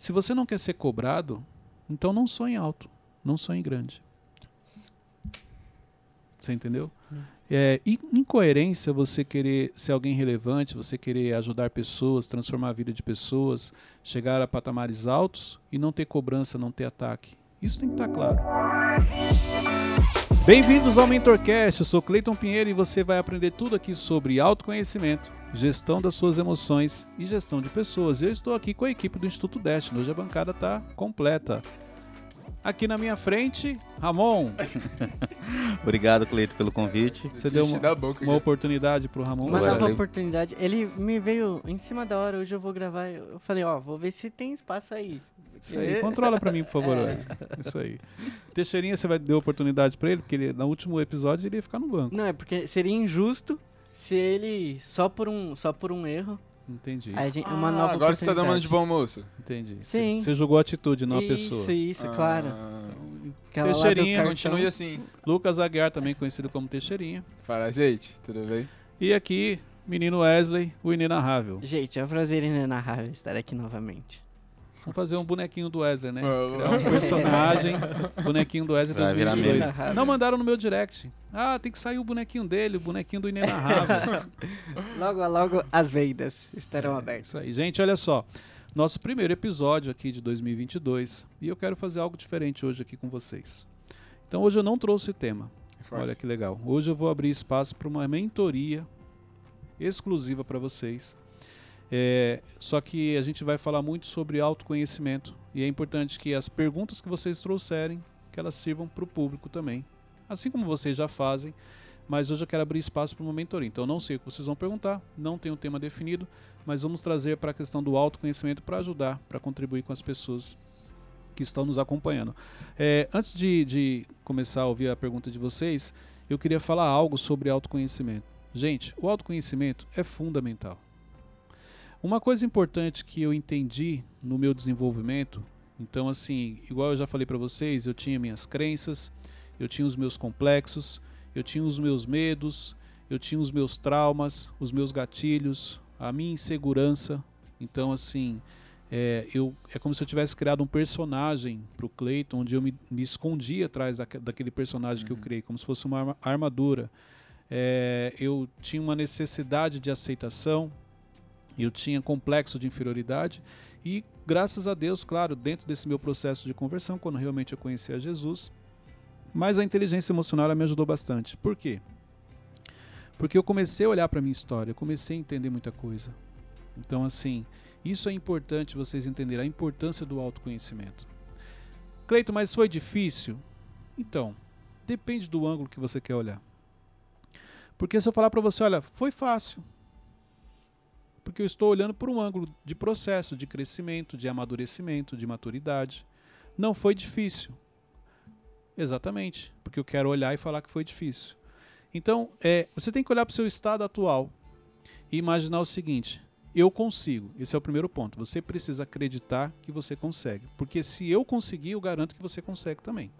Se você não quer ser cobrado, então não sonhe alto, não sonhe grande. Você entendeu? É incoerência você querer ser alguém relevante, você querer ajudar pessoas, transformar a vida de pessoas, chegar a patamares altos e não ter cobrança, não ter ataque. Isso tem que estar claro. Bem-vindos ao MentorCast, eu sou Cleiton Pinheiro e você vai aprender tudo aqui sobre autoconhecimento, gestão das suas emoções e gestão de pessoas. Eu estou aqui com a equipe do Instituto Destiny, hoje a bancada está completa. Aqui na minha frente, Ramon. Obrigado, Cleito, pelo convite. Você deu uma, uma oportunidade pro Ramon. Uma nova oportunidade. Ele me veio em cima da hora, hoje eu vou gravar. Eu falei, ó, vou ver se tem espaço aí. Isso aí, controla pra mim, por favor. É. Isso aí. Teixeirinha, você vai dar oportunidade pra ele, porque ele, no último episódio ele ia ficar no banco. Não, é porque seria injusto se ele, só por um, só por um erro, Entendi. a gente, uma nova agora você tá dando de bom moço. Entendi. Sim. Você julgou a atitude, não a Isso, pessoa. isso, claro. Ah, lá do Teixeirinha, continue assim. Lucas Aguiar, também conhecido como Teixeirinha. Fala, gente, tudo bem? E aqui, menino Wesley, o inenarrável. Gente, é um prazer inenarrável estar aqui novamente. Vamos fazer um bonequinho do Wesley, né? Criar um personagem, bonequinho do Wesley Vai virar 2022. meme. Não mandaram no meu direct. Ah, tem que sair o bonequinho dele, o bonequinho do inenarrável. Logo a logo as vendas estarão abertas. Isso aí. Gente, olha só. Nosso primeiro episódio aqui de 2022 e eu quero fazer algo diferente hoje aqui com vocês. Então hoje eu não trouxe tema. Olha que legal. Hoje eu vou abrir espaço para uma mentoria exclusiva para vocês. É, só que a gente vai falar muito sobre autoconhecimento e é importante que as perguntas que vocês trouxerem que elas sirvam para o público também, assim como vocês já fazem. Mas hoje eu quero abrir espaço para uma mentoria. Então não sei o que vocês vão perguntar, não tenho um tema definido, mas vamos trazer para a questão do autoconhecimento para ajudar, para contribuir com as pessoas que estão nos acompanhando. É, antes de, de começar a ouvir a pergunta de vocês, eu queria falar algo sobre autoconhecimento. Gente, o autoconhecimento é fundamental. Uma coisa importante que eu entendi no meu desenvolvimento, então assim, igual eu já falei para vocês, eu tinha minhas crenças, eu tinha os meus complexos, eu tinha os meus medos, eu tinha os meus traumas, os meus gatilhos, a minha insegurança. Então assim, é, eu, é como se eu tivesse criado um personagem para o Clayton, onde eu me, me escondia atrás daque- daquele personagem que eu criei, como se fosse uma arma- armadura. É, eu tinha uma necessidade de aceitação, eu tinha complexo de inferioridade e, graças a Deus, claro, dentro desse meu processo de conversão, quando realmente eu conheci a Jesus, mas a inteligência emocional me ajudou bastante. Por quê? Porque eu comecei a olhar para minha história, eu comecei a entender muita coisa. Então, assim, isso é importante vocês entenderem a importância do autoconhecimento. Cleito, mas foi difícil? Então, depende do ângulo que você quer olhar. Porque se eu falar para você, olha, foi fácil. Porque eu estou olhando por um ângulo de processo, de crescimento, de amadurecimento, de maturidade. Não foi difícil. Exatamente, porque eu quero olhar e falar que foi difícil. Então, é, você tem que olhar para o seu estado atual e imaginar o seguinte: eu consigo. Esse é o primeiro ponto. Você precisa acreditar que você consegue. Porque se eu conseguir, eu garanto que você consegue também.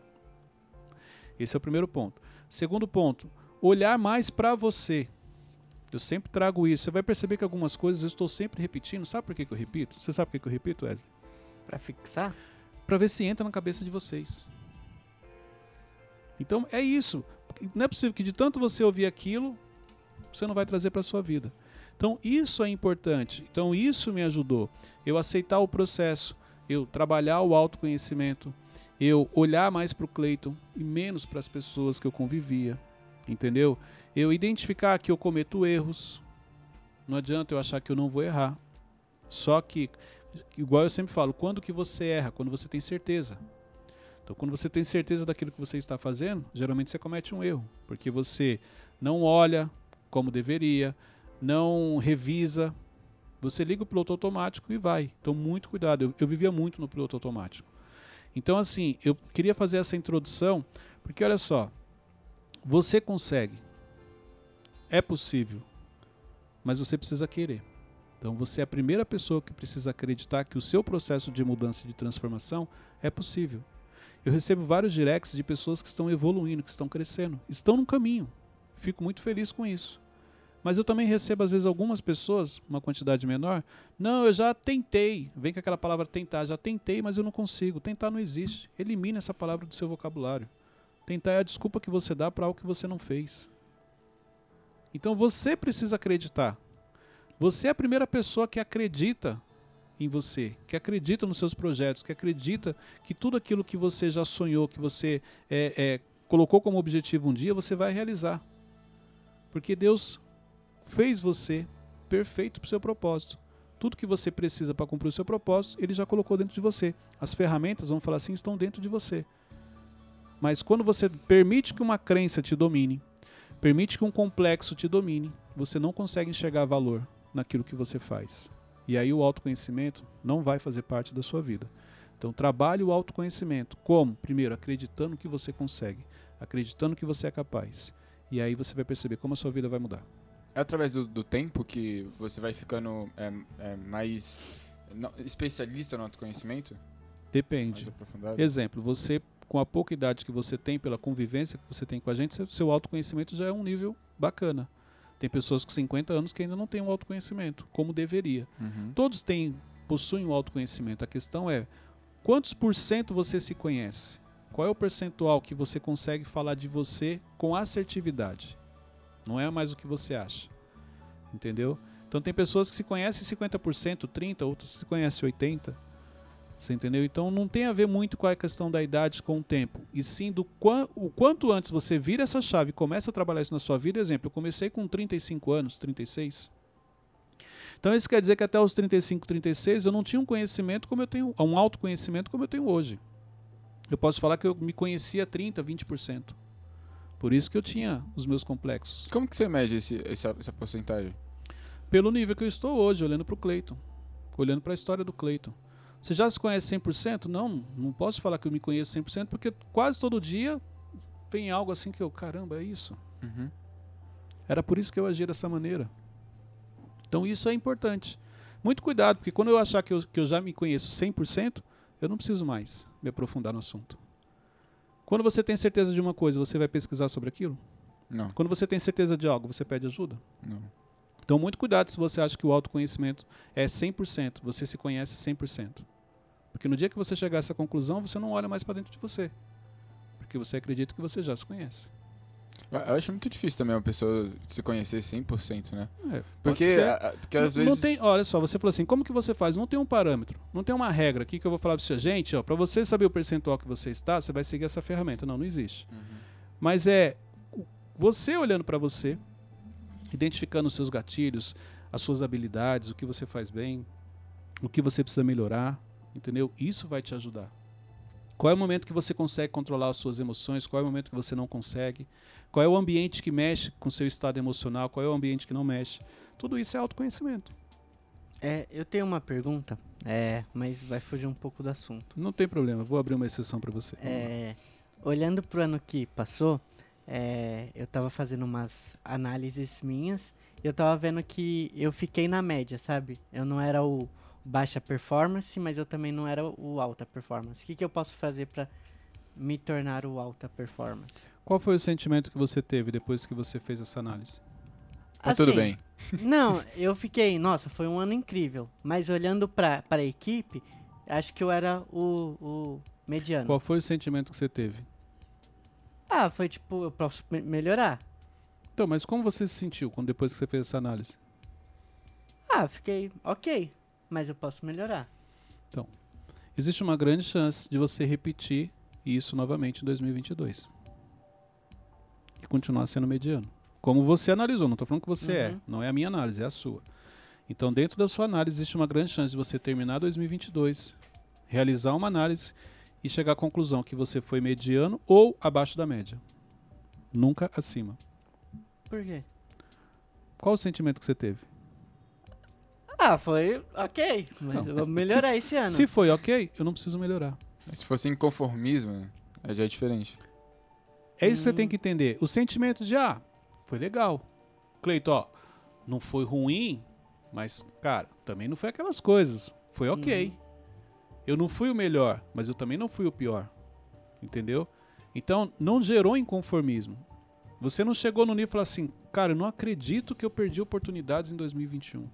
Esse é o primeiro ponto. Segundo ponto, olhar mais para você. Eu sempre trago isso. Você vai perceber que algumas coisas eu estou sempre repetindo. Sabe por que, que eu repito? Você sabe por que, que eu repito, Wesley? Pra fixar? Para ver se entra na cabeça de vocês. Então é isso. Não é possível que de tanto você ouvir aquilo, você não vai trazer para sua vida. Então isso é importante. Então isso me ajudou. Eu aceitar o processo, eu trabalhar o autoconhecimento, eu olhar mais para o Cleiton e menos para as pessoas que eu convivia, entendeu? Eu identificar que eu cometo erros. Não adianta eu achar que eu não vou errar. Só que, igual eu sempre falo, quando que você erra? Quando você tem certeza. Então, quando você tem certeza daquilo que você está fazendo, geralmente você comete um erro, porque você não olha como deveria, não revisa, você liga o piloto automático e vai. Então, muito cuidado. Eu, eu vivia muito no piloto automático. Então, assim, eu queria fazer essa introdução, porque olha só, você consegue, é possível, mas você precisa querer. Então, você é a primeira pessoa que precisa acreditar que o seu processo de mudança e de transformação é possível. Eu recebo vários directs de pessoas que estão evoluindo, que estão crescendo, estão no caminho. Fico muito feliz com isso. Mas eu também recebo, às vezes, algumas pessoas, uma quantidade menor. Não, eu já tentei. Vem com aquela palavra tentar. Já tentei, mas eu não consigo. Tentar não existe. Elimine essa palavra do seu vocabulário. Tentar é a desculpa que você dá para algo que você não fez. Então você precisa acreditar. Você é a primeira pessoa que acredita em você, que acredita nos seus projetos, que acredita que tudo aquilo que você já sonhou, que você é, é, colocou como objetivo um dia, você vai realizar. Porque Deus fez você perfeito para o seu propósito. Tudo que você precisa para cumprir o seu propósito, Ele já colocou dentro de você. As ferramentas, vamos falar assim, estão dentro de você. Mas quando você permite que uma crença te domine, permite que um complexo te domine, você não consegue enxergar valor naquilo que você faz. E aí o autoconhecimento não vai fazer parte da sua vida. Então trabalhe o autoconhecimento. Como? Primeiro, acreditando que você consegue, acreditando que você é capaz. E aí você vai perceber como a sua vida vai mudar. É através do, do tempo que você vai ficando é, é, mais não, especialista no autoconhecimento? Depende. Exemplo, você com a pouca idade que você tem, pela convivência que você tem com a gente, seu, autoconhecimento já é um nível bacana. Tem pessoas com 50 anos que ainda não têm um autoconhecimento, como deveria. Uhum. Todos têm, possuem um autoconhecimento. A questão é quantos por cento você se conhece? Qual é o percentual que você consegue falar de você com assertividade? Não é mais o que você acha. Entendeu? Então tem pessoas que se conhecem 50%, 30%, outras se conhecem 80%. Você entendeu? Então não tem a ver muito com a questão da idade com o tempo, e sim do qu o quanto antes você vira essa chave e começa a trabalhar isso na sua vida. Exemplo, eu comecei com 35 anos, 36. Então isso quer dizer que até os 35, 36 eu não tinha um conhecimento como eu tenho, um autoconhecimento como eu tenho hoje. Eu posso falar que eu me conhecia 30, 20%. Por isso que eu tinha os meus complexos. Como que você mede esse, essa, essa porcentagem? Pelo nível que eu estou hoje, olhando para o Cleiton. Olhando para a história do Cleiton. Você já se conhece 100%? Não, não posso falar que eu me conheço 100%, porque quase todo dia vem algo assim que eu, caramba, é isso. Uhum. Era por isso que eu agia dessa maneira. Então isso é importante. Muito cuidado, porque quando eu achar que eu, que eu já me conheço 100%, eu não preciso mais me aprofundar no assunto. Quando você tem certeza de uma coisa, você vai pesquisar sobre aquilo? Não. Quando você tem certeza de algo, você pede ajuda? Não. Então, muito cuidado se você acha que o autoconhecimento é 100%, você se conhece 100%. Porque no dia que você chegar a essa conclusão, você não olha mais para dentro de você. Porque você acredita que você já se conhece. Eu acho muito difícil também uma pessoa se conhecer 100%, né? É, porque, a, porque às não, vezes. Não tem, olha só, você falou assim, como que você faz? Não tem um parâmetro, não tem uma regra aqui que eu vou falar para você, gente, ó, para você saber o percentual que você está, você vai seguir essa ferramenta. Não, não existe. Uhum. Mas é você olhando para você, identificando os seus gatilhos, as suas habilidades, o que você faz bem, o que você precisa melhorar, entendeu? Isso vai te ajudar. Qual é o momento que você consegue controlar as suas emoções? Qual é o momento que você não consegue? Qual é o ambiente que mexe com o seu estado emocional? Qual é o ambiente que não mexe? Tudo isso é autoconhecimento. É, eu tenho uma pergunta, é, mas vai fugir um pouco do assunto. Não tem problema, vou abrir uma exceção para você. É, olhando pro ano que passou, é, eu tava fazendo umas análises minhas e eu tava vendo que eu fiquei na média, sabe? Eu não era o baixa performance, mas eu também não era o alta performance. O que, que eu posso fazer para me tornar o alta performance? Qual foi o sentimento que você teve depois que você fez essa análise? Tá tudo bem. Não, eu fiquei, nossa, foi um ano incrível. Mas olhando para a equipe, acho que eu era o, o mediano. Qual foi o sentimento que você teve? Ah, foi tipo, eu posso me melhorar. Então, mas como você se sentiu quando depois que você fez essa análise? Ah, fiquei ok, mas eu posso melhorar. Então, existe uma grande chance de você repetir isso novamente em 2022 e continuar sendo mediano. Como você analisou, não estou falando que você é, Uhum. não é a minha análise, é a sua. Então, dentro da sua análise, existe uma grande chance de você terminar 2022, realizar uma análise e chegar à conclusão que você foi mediano ou abaixo da média. Nunca acima. Por quê? Qual o sentimento que você teve? Ah, foi ok, mas Não. eu vou melhorar esse ano. Se foi ok, eu não preciso melhorar. Se fosse inconformismo, né, já é diferente. É isso que você Hum. tem que entender. O sentimento de, ah, foi legal. Cleito, ó, não foi ruim, mas, cara, também não foi aquelas coisas. Foi ok. Eu não fui o melhor, mas eu também não fui o pior. Entendeu? Então, não gerou inconformismo. Você não chegou no nível e falou assim, cara, eu não acredito que eu perdi oportunidades em 2021.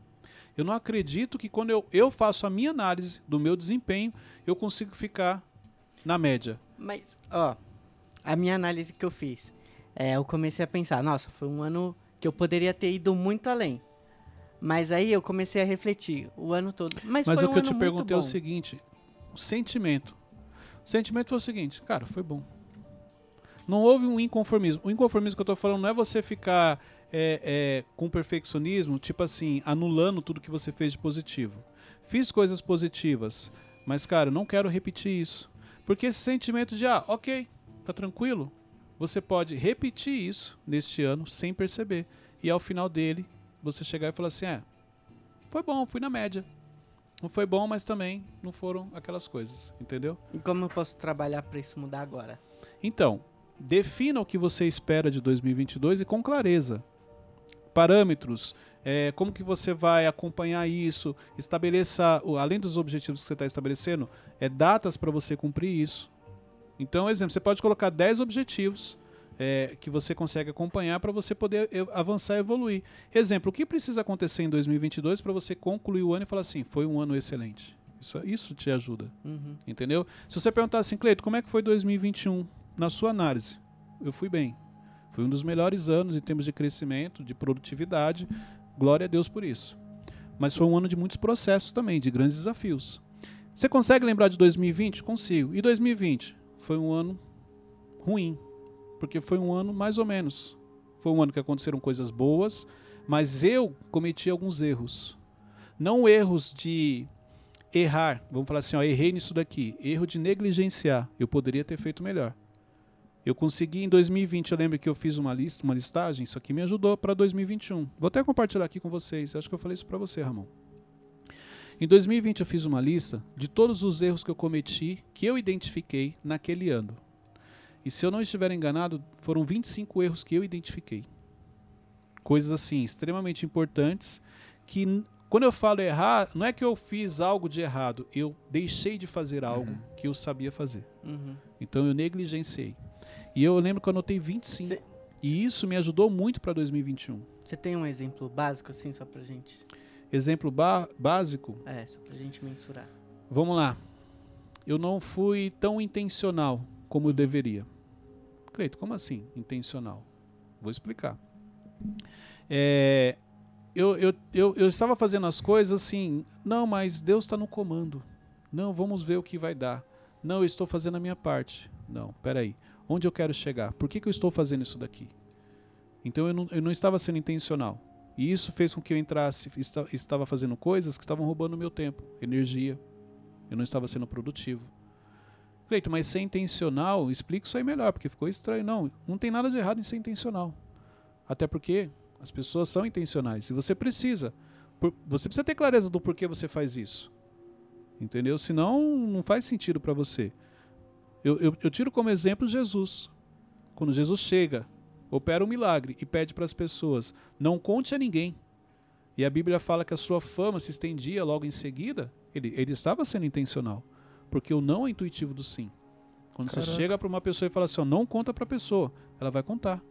Eu não acredito que quando eu, eu faço a minha análise do meu desempenho, eu consigo ficar na média. Mas, ó, a minha análise que eu fiz, é, eu comecei a pensar, nossa, foi um ano que eu poderia ter ido muito além. Mas aí eu comecei a refletir o ano todo. Mas, Mas o um que eu ano te perguntei é o seguinte: sentimento. O sentimento foi o seguinte, cara, foi bom. Não houve um inconformismo. O inconformismo que eu tô falando não é você ficar é, é, com perfeccionismo, tipo assim, anulando tudo que você fez de positivo. Fiz coisas positivas, mas, cara, não quero repetir isso. Porque esse sentimento de, ah, ok, tá tranquilo, você pode repetir isso neste ano sem perceber. E ao final dele, você chegar e falar assim: é, foi bom, fui na média. Foi bom, mas também não foram aquelas coisas, entendeu? E como eu posso trabalhar pra isso mudar agora? Então, defina o que você espera de 2022 e com clareza. Parâmetros, é, como que você vai acompanhar isso, estabeleça, além dos objetivos que você está estabelecendo, é datas para você cumprir isso. Então, exemplo, você pode colocar 10 objetivos é, que você consegue acompanhar para você poder avançar e evoluir. Exemplo, o que precisa acontecer em 2022 para você concluir o ano e falar assim, foi um ano excelente. Isso, isso te ajuda. Uhum. Entendeu? Se você perguntar assim, Cleito, como é que foi 2021 na sua análise? Eu fui bem. Foi um dos melhores anos em termos de crescimento, de produtividade. Glória a Deus por isso. Mas foi um ano de muitos processos também, de grandes desafios. Você consegue lembrar de 2020? Consigo. E 2020? Foi um ano ruim, porque foi um ano mais ou menos. Foi um ano que aconteceram coisas boas, mas eu cometi alguns erros. Não erros de errar, vamos falar assim, ó, errei nisso daqui, erro de negligenciar, eu poderia ter feito melhor. Eu consegui em 2020, eu lembro que eu fiz uma lista, uma listagem, isso aqui me ajudou para 2021. Vou até compartilhar aqui com vocês, acho que eu falei isso para você, Ramon. Em 2020 eu fiz uma lista de todos os erros que eu cometi, que eu identifiquei naquele ano. E se eu não estiver enganado, foram 25 erros que eu identifiquei. Coisas assim, extremamente importantes, que quando eu falo errar, não é que eu fiz algo de errado, eu deixei de fazer algo Uhum. que eu sabia fazer. Uhum. Então eu negligenciei. E eu lembro que eu anotei 25. Cê- E isso me ajudou muito para 2021. Você tem um exemplo básico, assim, só pra gente? Exemplo básico, É, só pra gente mensurar. vamos lá. Eu não fui tão intencional como eu deveria. Cleito, como assim intencional? Vou explicar. É, eu, eu, eu, eu estava fazendo as coisas assim, não, mas Deus está no comando. Não, vamos ver o que vai dar. Não, eu estou fazendo a minha parte. Não, peraí. Onde eu quero chegar? Por que, que eu estou fazendo isso daqui? Então eu não, eu não estava sendo intencional. E isso fez com que eu entrasse, esta- estava fazendo coisas que estavam roubando meu tempo, energia. Eu não estava sendo produtivo. Cleito, mas ser intencional, explica isso aí melhor, porque ficou estranho. Não, não tem nada de errado em ser intencional. Até porque as pessoas são intencionais. E você precisa. por- você precisa ter clareza do porquê você faz isso. Entendeu? Senão não faz sentido para você. Eu, eu, eu tiro como exemplo Jesus. Quando Jesus chega, opera um milagre e pede para as pessoas: não conte a ninguém. E a Bíblia fala que a sua fama se estendia logo em seguida. Ele, ele estava sendo intencional. Porque o não é intuitivo do sim. Quando você Caraca. chega para uma pessoa e fala assim: ó, não conta para a pessoa, ela vai contar.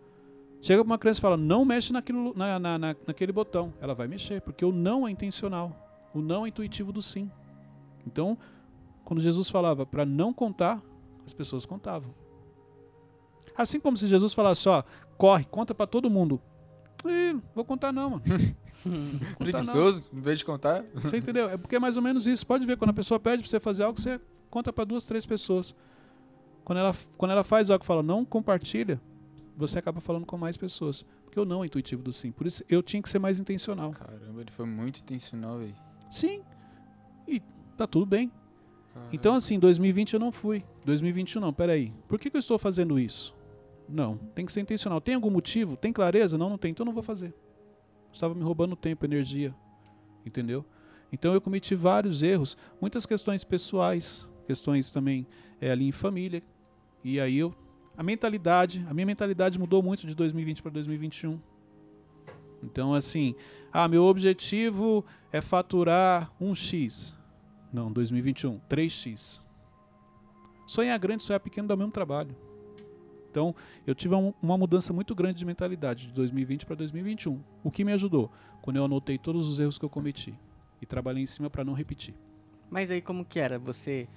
Chega para uma criança e fala: não mexe naquilo, na, na, na- naquele botão, ela vai mexer. Porque o não é intencional. O não é intuitivo do sim. Então, quando Jesus falava para não contar, as pessoas contavam. Assim como se Jesus falasse, ó, corre, conta para todo mundo. Ih, vou contar não, mano. Não. Preguiçoso, em vez de contar. Você entendeu? É porque é mais ou menos isso. Pode ver, quando a pessoa pede pra você fazer algo, você conta para duas, três pessoas. Quando ela, quando ela faz algo e fala, não compartilha, você acaba falando com mais pessoas. Porque o não é intuitivo do sim. Por isso eu tinha que ser mais intencional. Caramba, ele foi muito intencional, velho. Sim. E tá tudo bem. Caramba. Então, assim, 2020 eu não fui. 2021 não, peraí. Por que, que eu estou fazendo isso? Não, tem que ser intencional. Tem algum motivo? Tem clareza? Não, não tem. Então eu não vou fazer. Estava me roubando tempo, energia. Entendeu? Então eu cometi vários erros, muitas questões pessoais, questões também é, ali em família. E aí eu. A mentalidade, a minha mentalidade mudou muito de 2020 para 2021. Então, assim, ah, meu objetivo é faturar um X. Não, 2021, 3x. Sonhar grande, sonhar pequeno dá o mesmo trabalho. Então, eu tive um- uma mudança muito grande de mentalidade de 2020 para 2021. O que me ajudou? Quando eu anotei todos os erros que eu cometi e trabalhei em cima para não repetir. Mas aí como que era? Você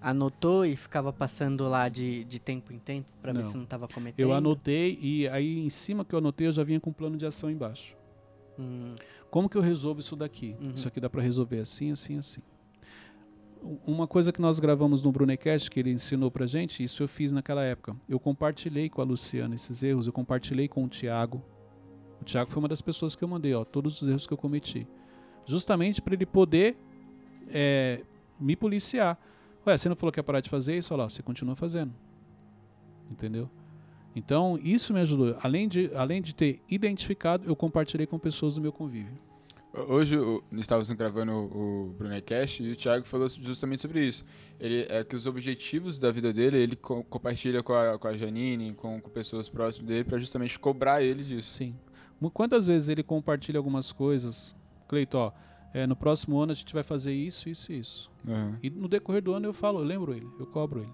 anotou e ficava passando lá de, de tempo em tempo pra ver se não tava cometendo? Eu anotei e aí em cima que eu anotei eu já vinha com um plano de ação embaixo. Hum, Como que eu resolvo isso daqui? Uhum. Isso aqui dá para resolver assim, assim, assim. Uma coisa que nós gravamos no Brunecast, que ele ensinou pra gente, isso eu fiz naquela época. Eu compartilhei com a Luciana esses erros, eu compartilhei com o Thiago. O Thiago foi uma das pessoas que eu mandei, ó, todos os erros que eu cometi. Justamente para ele poder é, me policiar. Ué, você não falou que ia parar de fazer isso? Olha lá, você continua fazendo. Entendeu? Então, isso me ajudou. Além de, além de ter identificado, eu compartilhei com pessoas do meu convívio. Hoje estávamos gravando o, Brunecast e o Thiago falou justamente sobre isso. Ele é que os objetivos da vida dele ele co- compartilha com a, com a Janine, com, com pessoas próximas dele para justamente cobrar ele disso. Sim. Quantas vezes ele compartilha algumas coisas? Cleito, ó, é, no próximo ano a gente vai fazer isso, isso e isso. Aham. E no decorrer do ano eu falo, eu lembro ele, eu cobro ele.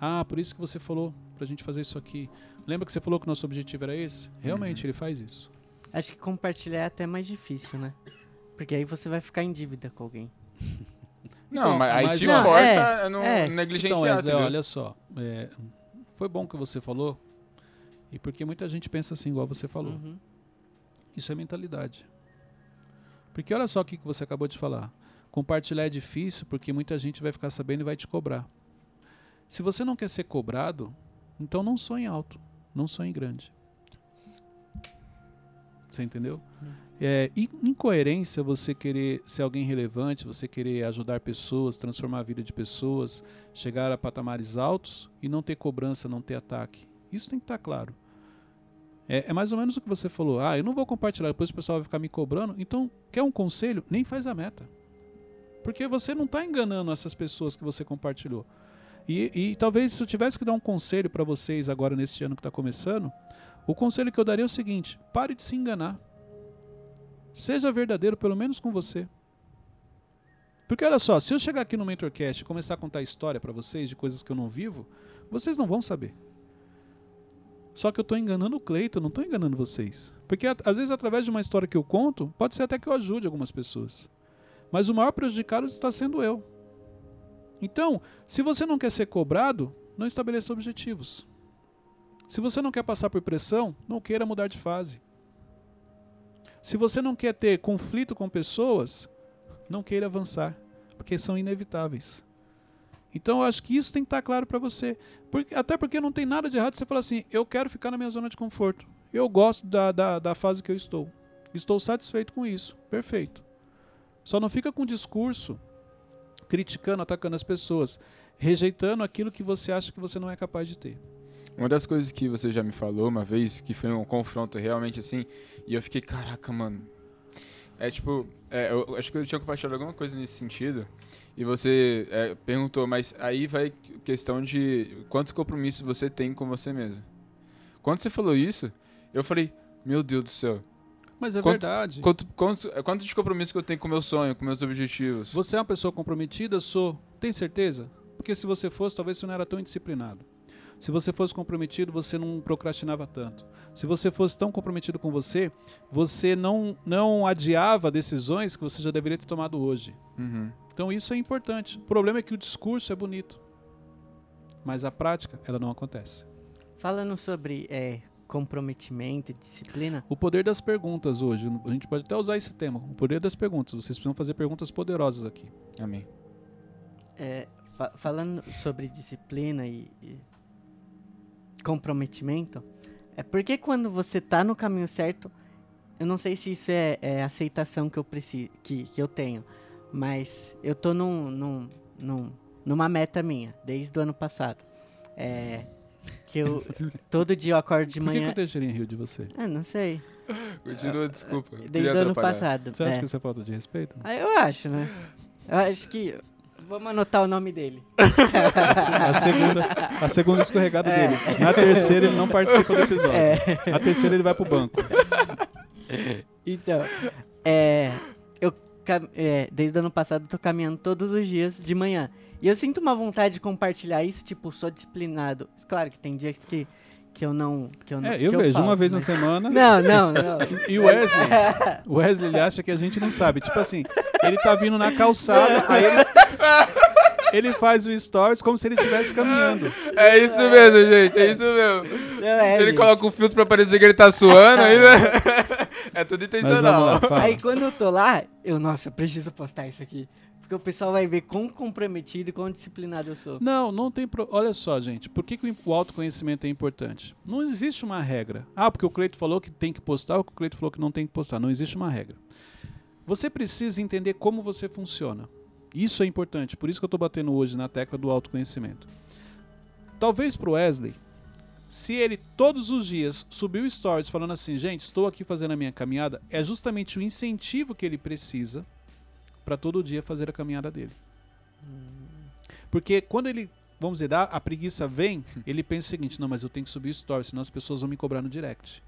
Ah, por isso que você falou pra gente fazer isso aqui. Lembra que você falou que o nosso objetivo era esse? Realmente, ele faz isso. Acho que compartilhar é até mais difícil, né? Porque aí você vai ficar em dívida com alguém. Não, Então, mas aí mas te não, força é, a não é. negligenciar, Então, Wesley, olha só. é, foi bom que você falou. E porque muita gente pensa assim, igual você falou. Uhum. Isso é mentalidade. Porque olha só o que você acabou de falar. Compartilhar é difícil porque muita gente vai ficar sabendo e vai te cobrar. Se você não quer ser cobrado, então não sonhe alto, não sonhe grande. Você entendeu? É in- incoerência você querer ser alguém relevante, você querer ajudar pessoas, transformar a vida de pessoas, chegar a patamares altos e não ter cobrança, não ter ataque. Isso tem que estar claro. É, é mais ou menos o que você falou. Ah, eu não vou compartilhar, depois o pessoal vai ficar me cobrando. Então, quer um conselho? Nem faz a meta. Porque você não está enganando essas pessoas que você compartilhou. E, e talvez se eu tivesse que dar um conselho para vocês agora neste ano que está começando, o conselho que eu daria é o seguinte: pare de se enganar. Seja verdadeiro, pelo menos com você. Porque olha só, se eu chegar aqui no Mentorcast e começar a contar história para vocês de coisas que eu não vivo, vocês não vão saber. Só que eu estou enganando o Cleiton, não estou enganando vocês. Porque às vezes através de uma história que eu conto, pode ser até que eu ajude algumas pessoas. Mas o maior prejudicado está sendo eu. Então, se você não quer ser cobrado, não estabeleça objetivos. Se você não quer passar por pressão, não queira mudar de fase. Se você não quer ter conflito com pessoas, não queira avançar, porque são inevitáveis. Então eu acho que isso tem que estar claro para você. Porque- até porque não tem nada de errado você falar assim, eu quero ficar na minha zona de conforto. Eu gosto da, da, da fase que eu estou. Estou satisfeito com isso. Perfeito. Só não fica com discurso criticando, atacando as pessoas, rejeitando aquilo que você acha que você não é capaz de ter. Uma das coisas que você já me falou uma vez, que foi um confronto realmente assim, e eu fiquei, caraca, mano. É tipo, é, eu acho que eu tinha compartilhado alguma coisa nesse sentido, e você é, perguntou, mas aí vai questão de quanto compromisso você tem com você mesmo. Quando você falou isso, eu falei, meu Deus do céu, Mas é Quanto- verdade. quanto, quanto, quanto de compromisso que eu tenho com o meu sonho, com meus objetivos? Você é uma pessoa comprometida? Sou. Tem certeza? Porque se você fosse, talvez você não era tão indisciplinado. Se você fosse comprometido, você não procrastinava tanto. Se você fosse tão comprometido com você, você não, não adiava decisões que você já deveria ter tomado hoje. Uhum. Então isso é importante. O problema é que o discurso é bonito, mas a prática ela não acontece. Falando sobre é, comprometimento e disciplina, O poder das perguntas hoje, a gente pode até usar esse tema, o poder das perguntas. Vocês precisam fazer perguntas poderosas aqui. Amém. é, fa- falando sobre disciplina e, e comprometimento, é porque quando você tá no caminho certo, eu não sei se isso é, é a aceitação que eu preciso, que, que eu tenho, mas eu tô num, num, num- numa meta minha desde o ano passado. É, que eu todo dia eu acordo de Por que, que manhã. o Teixeirinha riu de você? Ah, não sei. Continua, desculpa. Desde queria o ano passado. Você acha é. que isso é falta de respeito? Ah, eu acho, né? Eu acho que. Vamos anotar o nome dele. A segunda, a segunda escorregada dele. Na terceira ele não participa do episódio. É. A terceira ele vai pro banco. Então, é, eu é, desde o ano passado, eu tô caminhando todos os dias de manhã. E eu sinto uma vontade de compartilhar isso, tipo, sou disciplinado. Claro que tem dias que, que eu não. Que eu não É, eu vejo uma vez na semana. Não, não, não. E o Wesley, o Wesley, ele acha que a gente não sabe. Tipo assim, ele tá vindo na calçada, aí ele, ele faz o stories como se ele estivesse caminhando. É isso mesmo, gente. É isso mesmo. Não, é, ele gente. coloca o filtro pra parecer que ele tá suando aí, né? É tudo Mas vamos intencional. lá. Aí quando eu tô lá, eu, nossa, preciso postar isso aqui. Porque o pessoal vai ver quão comprometido e quão disciplinado eu sou. Não, não tem. Pro... Olha só, gente. Por que, que o autoconhecimento é importante? Não existe uma regra. Ah, porque o Cleito falou que tem que postar, ou o Cleito falou que não tem que postar. Não existe uma regra. Você precisa entender como você funciona. Isso é importante. Por isso que eu estou batendo hoje na tecla do autoconhecimento. Talvez pro Wesley, se ele todos os dias subiu stories falando assim, gente, estou aqui fazendo a minha caminhada, é justamente o incentivo que ele precisa para todo dia fazer a caminhada dele. Porque quando ele, vamos dizer, dá, a preguiça vem, ele pensa o seguinte: não, mas eu tenho que subir stories, senão as pessoas vão me cobrar no direct.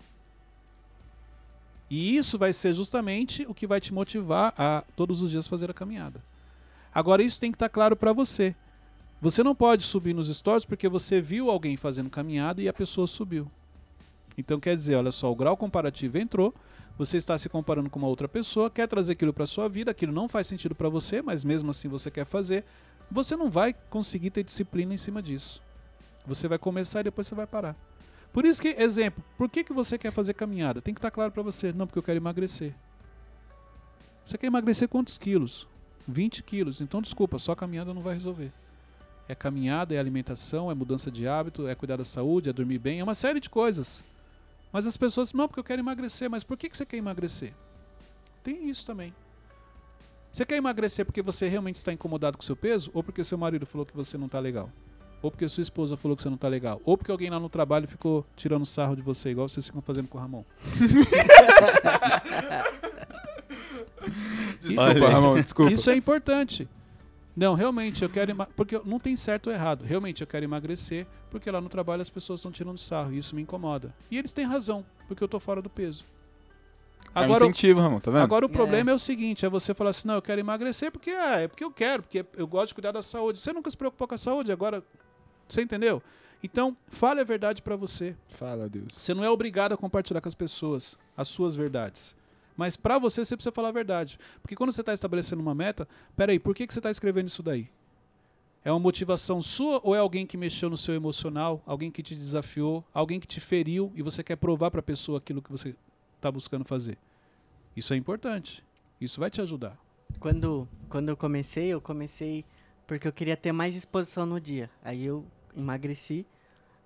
E isso vai ser justamente o que vai te motivar a todos os dias fazer a caminhada. Agora, isso tem que estar claro para você. Você não pode subir nos stories porque você viu alguém fazendo caminhada e a pessoa subiu. Então, quer dizer, olha só, o grau comparativo entrou, você está se comparando com uma outra pessoa, quer trazer aquilo para sua vida, aquilo não faz sentido para você, mas mesmo assim você quer fazer, você não vai conseguir ter disciplina em cima disso. Você vai começar e depois você vai parar. Por isso que, exemplo, por que, que você quer fazer caminhada? Tem que estar claro para você. Não, porque eu quero emagrecer. Você quer emagrecer quantos quilos? 20 quilos. Então, desculpa, só caminhada não vai resolver. É caminhada, é alimentação, é mudança de hábito, é cuidar da saúde, é dormir bem, é uma série de coisas. Mas as pessoas, não, porque eu quero emagrecer. Mas por que, que você quer emagrecer? Tem isso também. Você quer emagrecer porque você realmente está incomodado com o seu peso? Ou porque seu marido falou que você não está legal? Ou porque sua esposa falou que você não está legal? Ou porque alguém lá no trabalho ficou tirando sarro de você, igual vocês ficam fazendo com o Ramon? Desculpa, Olha. Ramon, desculpa. Isso é importante. Não, realmente, eu quero emagrecer. Porque não tem certo ou errado. Realmente, eu quero emagrecer porque lá no trabalho as pessoas estão tirando sarro e isso me incomoda. E eles têm razão, porque eu tô fora do peso. é um Agora, o- incentivo, Ramon, tá vendo? Agora o problema é. o seguinte, é você falar assim, não, eu quero emagrecer porque ah, é porque eu quero, porque eu gosto de cuidar da saúde. Você nunca se preocupou com a saúde, agora você entendeu? Então, fale a verdade pra você. Fala, Deus. Você não é obrigado a compartilhar com as pessoas as suas verdades. Mas pra você, você precisa falar a verdade. Porque quando você está estabelecendo uma meta, peraí, por que, que você está escrevendo isso daí? É uma motivação sua ou é alguém que mexeu no seu emocional, alguém que te desafiou, alguém que te feriu e você quer provar pra pessoa aquilo que você está buscando fazer? Isso é importante. Isso vai te ajudar. Quando, quando eu comecei, eu comecei porque eu queria ter mais disposição no dia. Aí eu emagreci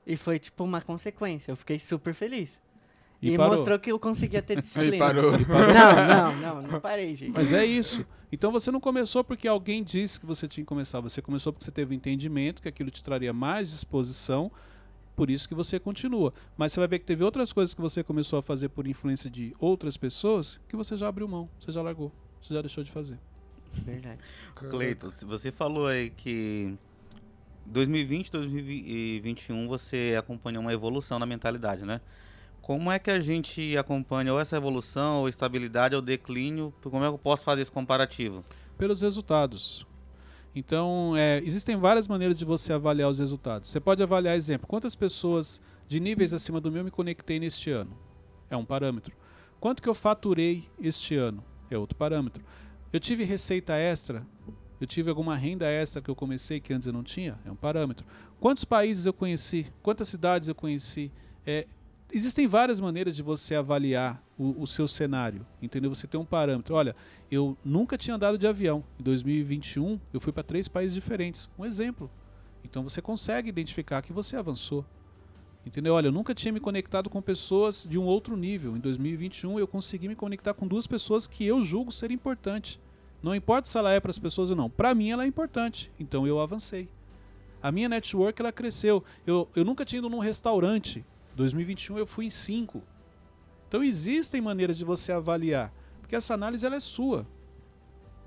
e foi tipo uma consequência. Eu fiquei super feliz. E E, parou. mostrou que eu conseguia ter disciplina. Ele parou. Não, não, não, não parei, gente. Mas é isso. Então você não começou porque alguém disse que você tinha que começar. Você começou porque você teve o entendimento que aquilo te traria mais disposição. Por isso que você continua. Mas você vai ver que teve outras coisas que você começou a fazer por influência de outras pessoas que você já abriu mão, você já largou, você já deixou de fazer. Verdade. Cleiton, se você falou aí que 2020, 2021 você acompanhou uma evolução na mentalidade, né? Como é que a gente acompanha ou essa evolução, ou estabilidade, ou declínio? Como é que eu posso fazer esse comparativo? Pelos resultados. Então, é, existem várias maneiras de você avaliar os resultados. Você pode avaliar, exemplo, quantas pessoas de níveis acima do meu me conectei neste ano? É um parâmetro. Quanto que eu faturei este ano? É outro parâmetro. Eu tive receita extra? Eu tive alguma renda extra que eu comecei que antes eu não tinha? É um parâmetro. Quantos países eu conheci? Quantas cidades eu conheci? É, existem várias maneiras de você avaliar o, o seu cenário, entendeu? Você tem um parâmetro. Olha, eu nunca tinha andado de avião. Em 2021, eu fui para três países diferentes. Um exemplo. Então você consegue identificar que você avançou. Entendeu? Olha, eu nunca tinha me conectado com pessoas de um outro nível. Em 2021, eu consegui me conectar com duas pessoas que eu julgo ser importante. Não importa se ela é para as pessoas ou não. Para mim, ela é importante. Então eu avancei. A minha network ela cresceu. Eu, eu nunca tinha ido num restaurante. 2021 eu fui em cinco. Então existem maneiras de você avaliar, porque essa análise ela é sua.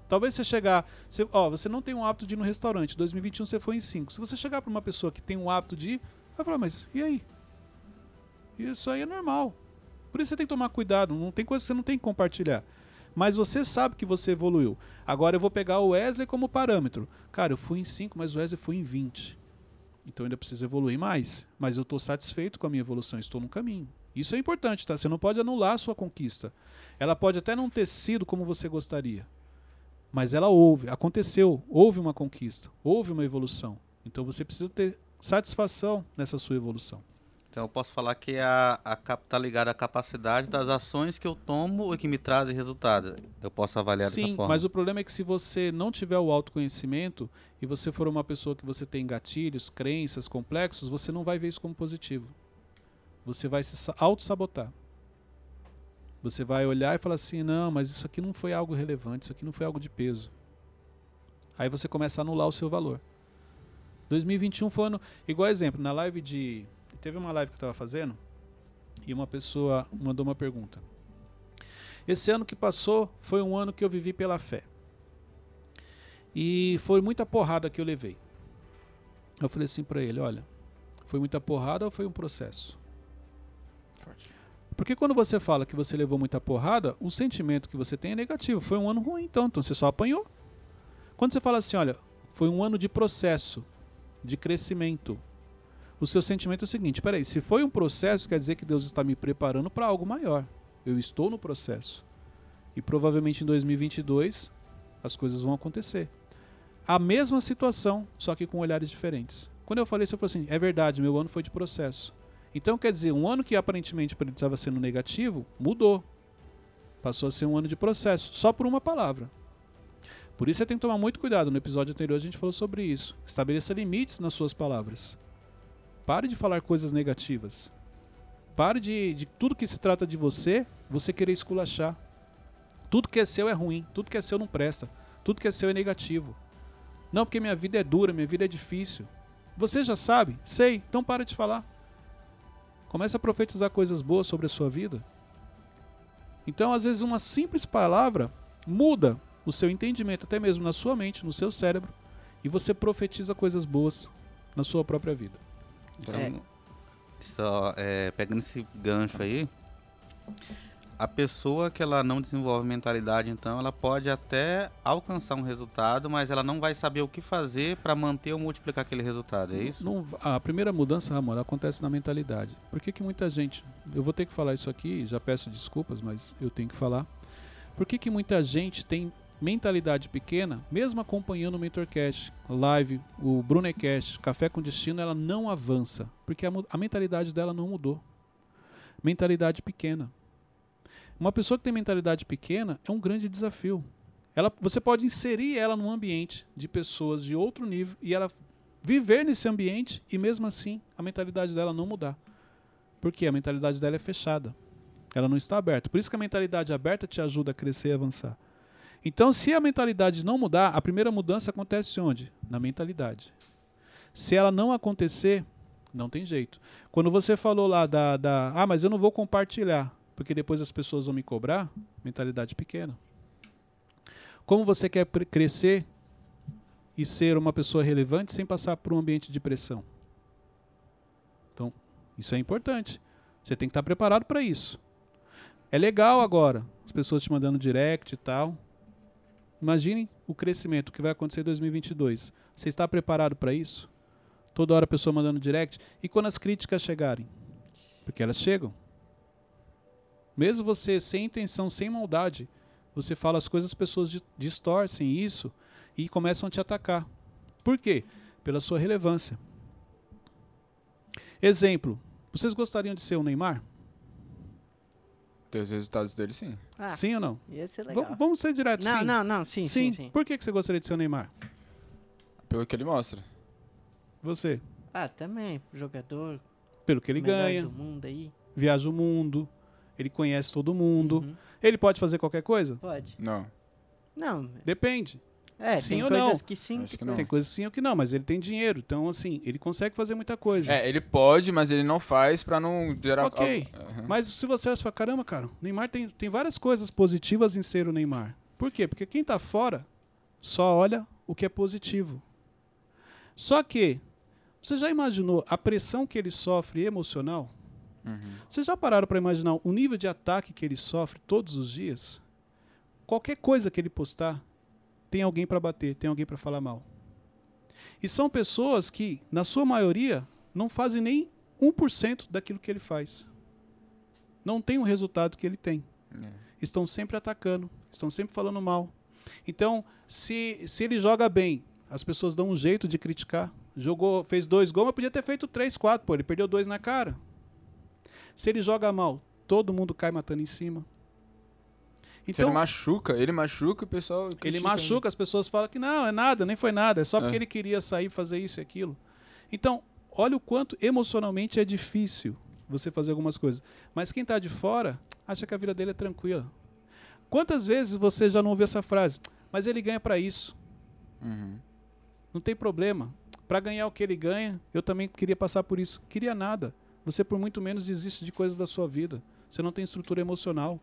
Talvez você chegar, você, ó, você não tem um hábito de ir no restaurante, 2021 você foi em 5. Se você chegar para uma pessoa que tem um hábito de ir, vai falar, mas e aí? Isso aí é normal. Por isso você tem que tomar cuidado, não tem coisa que você não tem que compartilhar. Mas você sabe que você evoluiu. Agora eu vou pegar o Wesley como parâmetro. Cara, eu fui em 5, mas o Wesley foi em 20. Então ainda preciso evoluir mais. Mas eu estou satisfeito com a minha evolução, estou no caminho. Isso é importante, tá? Você não pode anular a sua conquista. Ela pode até não ter sido como você gostaria. Mas ela houve, aconteceu, houve uma conquista, houve uma evolução. Então você precisa ter satisfação nessa sua evolução. Então eu posso falar que a, a tá ligada à capacidade das ações que eu tomo e que me trazem resultado. Eu posso avaliar Sim, dessa forma. mas o problema é que se você não tiver o autoconhecimento e você for uma pessoa que você tem gatilhos, crenças, complexos, você não vai ver isso como positivo. Você vai se auto-sabotar. Você vai olhar e falar assim: não, mas isso aqui não foi algo relevante, isso aqui não foi algo de peso. Aí você começa a anular o seu valor. 2021 foi ano. Igual exemplo, na live de Teve uma live que eu estava fazendo e uma pessoa mandou uma pergunta. Esse ano que passou foi um ano que eu vivi pela fé. E foi muita porrada que eu levei. Eu falei assim para ele: olha, foi muita porrada ou foi um processo? Porque quando você fala que você levou muita porrada, o sentimento que você tem é negativo. Foi um ano ruim, então, então você só apanhou. Quando você fala assim, olha, foi um ano de processo, de crescimento, o seu sentimento é o seguinte: peraí, se foi um processo, quer dizer que Deus está me preparando para algo maior. Eu estou no processo. E provavelmente em 2022 as coisas vão acontecer. A mesma situação, só que com olhares diferentes. Quando eu falei isso, eu falei assim: é verdade, meu ano foi de processo. Então quer dizer, um ano que aparentemente para ele estava sendo negativo, mudou. Passou a ser um ano de processo, só por uma palavra. Por isso você tem que tomar muito cuidado. No episódio anterior a gente falou sobre isso. Estabeleça limites nas suas palavras. Pare de falar coisas negativas. Pare de, de tudo que se trata de você, você querer esculachar. Tudo que é seu é ruim, tudo que é seu não presta, tudo que é seu é negativo. Não, porque minha vida é dura, minha vida é difícil. Você já sabe? Sei, então para de falar. Comece a profetizar coisas boas sobre a sua vida. Então, às vezes, uma simples palavra muda o seu entendimento, até mesmo na sua mente, no seu cérebro, e você profetiza coisas boas na sua própria vida. Então, é. só é, pegando esse gancho aí, a pessoa que ela não desenvolve mentalidade, então, ela pode até alcançar um resultado, mas ela não vai saber o que fazer para manter ou multiplicar aquele resultado, é isso? Não, a primeira mudança, Ramon, acontece na mentalidade. Por que, que muita gente. Eu vou ter que falar isso aqui, já peço desculpas, mas eu tenho que falar. Por que, que muita gente tem mentalidade pequena, mesmo acompanhando o MentorCast, live, o Brunecast, Café com Destino, ela não avança, porque a, a mentalidade dela não mudou. Mentalidade pequena. Uma pessoa que tem mentalidade pequena é um grande desafio. Ela, você pode inserir ela num ambiente de pessoas de outro nível e ela viver nesse ambiente e mesmo assim a mentalidade dela não mudar. Porque a mentalidade dela é fechada. Ela não está aberta. Por isso que a mentalidade aberta te ajuda a crescer e avançar. Então, se a mentalidade não mudar, a primeira mudança acontece onde? Na mentalidade. Se ela não acontecer, não tem jeito. Quando você falou lá da, da ah, mas eu não vou compartilhar, porque depois as pessoas vão me cobrar, mentalidade pequena. Como você quer crescer e ser uma pessoa relevante sem passar por um ambiente de pressão? Então, isso é importante. Você tem que estar preparado para isso. É legal agora, as pessoas te mandando direct e tal. Imaginem o crescimento que vai acontecer em 2022. Você está preparado para isso? Toda hora a pessoa mandando direct. E quando as críticas chegarem? Porque elas chegam. Mesmo você sem intenção, sem maldade, você fala as coisas, as pessoas distorcem isso e começam a te atacar. Por quê? Pela sua relevância. Exemplo: vocês gostariam de ser o Neymar? Ter os resultados dele, sim. Ah, sim ou não? Ia ser legal. V vamos ser diretos, não, sim. Não, não, sim, sim, sim, Por que, que você gostaria de ser o Neymar? Pelo que ele mostra. Você? Ah, também. Jogador. Pelo que ele ganha. Do mundo aí. Viaja o mundo. Ele conhece todo mundo. Uhum. Ele pode fazer qualquer coisa? Pode. Não. Não. Depende. É, sim tem ou coisas não. que sim, que, que não. Tem coisas sim ou que não, mas ele tem dinheiro. Então, assim, ele consegue fazer muita coisa. É, ele pode, mas ele não faz pra não gerar... Ok, uhum. mas se você olha e fala, caramba, cara, o Neymar tem, tem várias coisas positivas em ser o Neymar. Por quê? Porque quem tá fora só olha o que é positivo. Só que, você já imaginou a pressão que ele sofre emocional? Uhum. Vocês já pararam para imaginar o nível de ataque que ele sofre todos os dias? qualquer coisa que ele postar, tem alguém para bater, tem alguém para falar mal. E são pessoas que, na sua maioria, não fazem nem 1% daquilo que ele faz. Não tem o resultado que ele tem. É. Estão sempre atacando, estão sempre falando mal. Então, se, se ele joga bem, as pessoas dão um jeito de criticar. Jogou, fez dois gols, mas podia ter feito três, quatro, pô. Ele perdeu dois na cara. Se ele joga mal, todo mundo cai matando em cima. Então, ele machuca, ele machuca e o pessoal. ele critica machuca, as pessoas falam que não, é nada, nem foi nada, é só porque É. ele queria sair fazer isso e aquilo. Então, olha o quanto emocionalmente é difícil você fazer algumas coisas. Mas quem está de fora acha que a vida dele é tranquila. Quantas vezes você já não ouviu essa frase? Mas ele ganha para isso. Uhum. Não tem problema. Para ganhar o que ele ganha, eu também queria passar por isso. Queria nada. Você, por muito menos, desiste de coisas da sua vida. Você não tem estrutura emocional.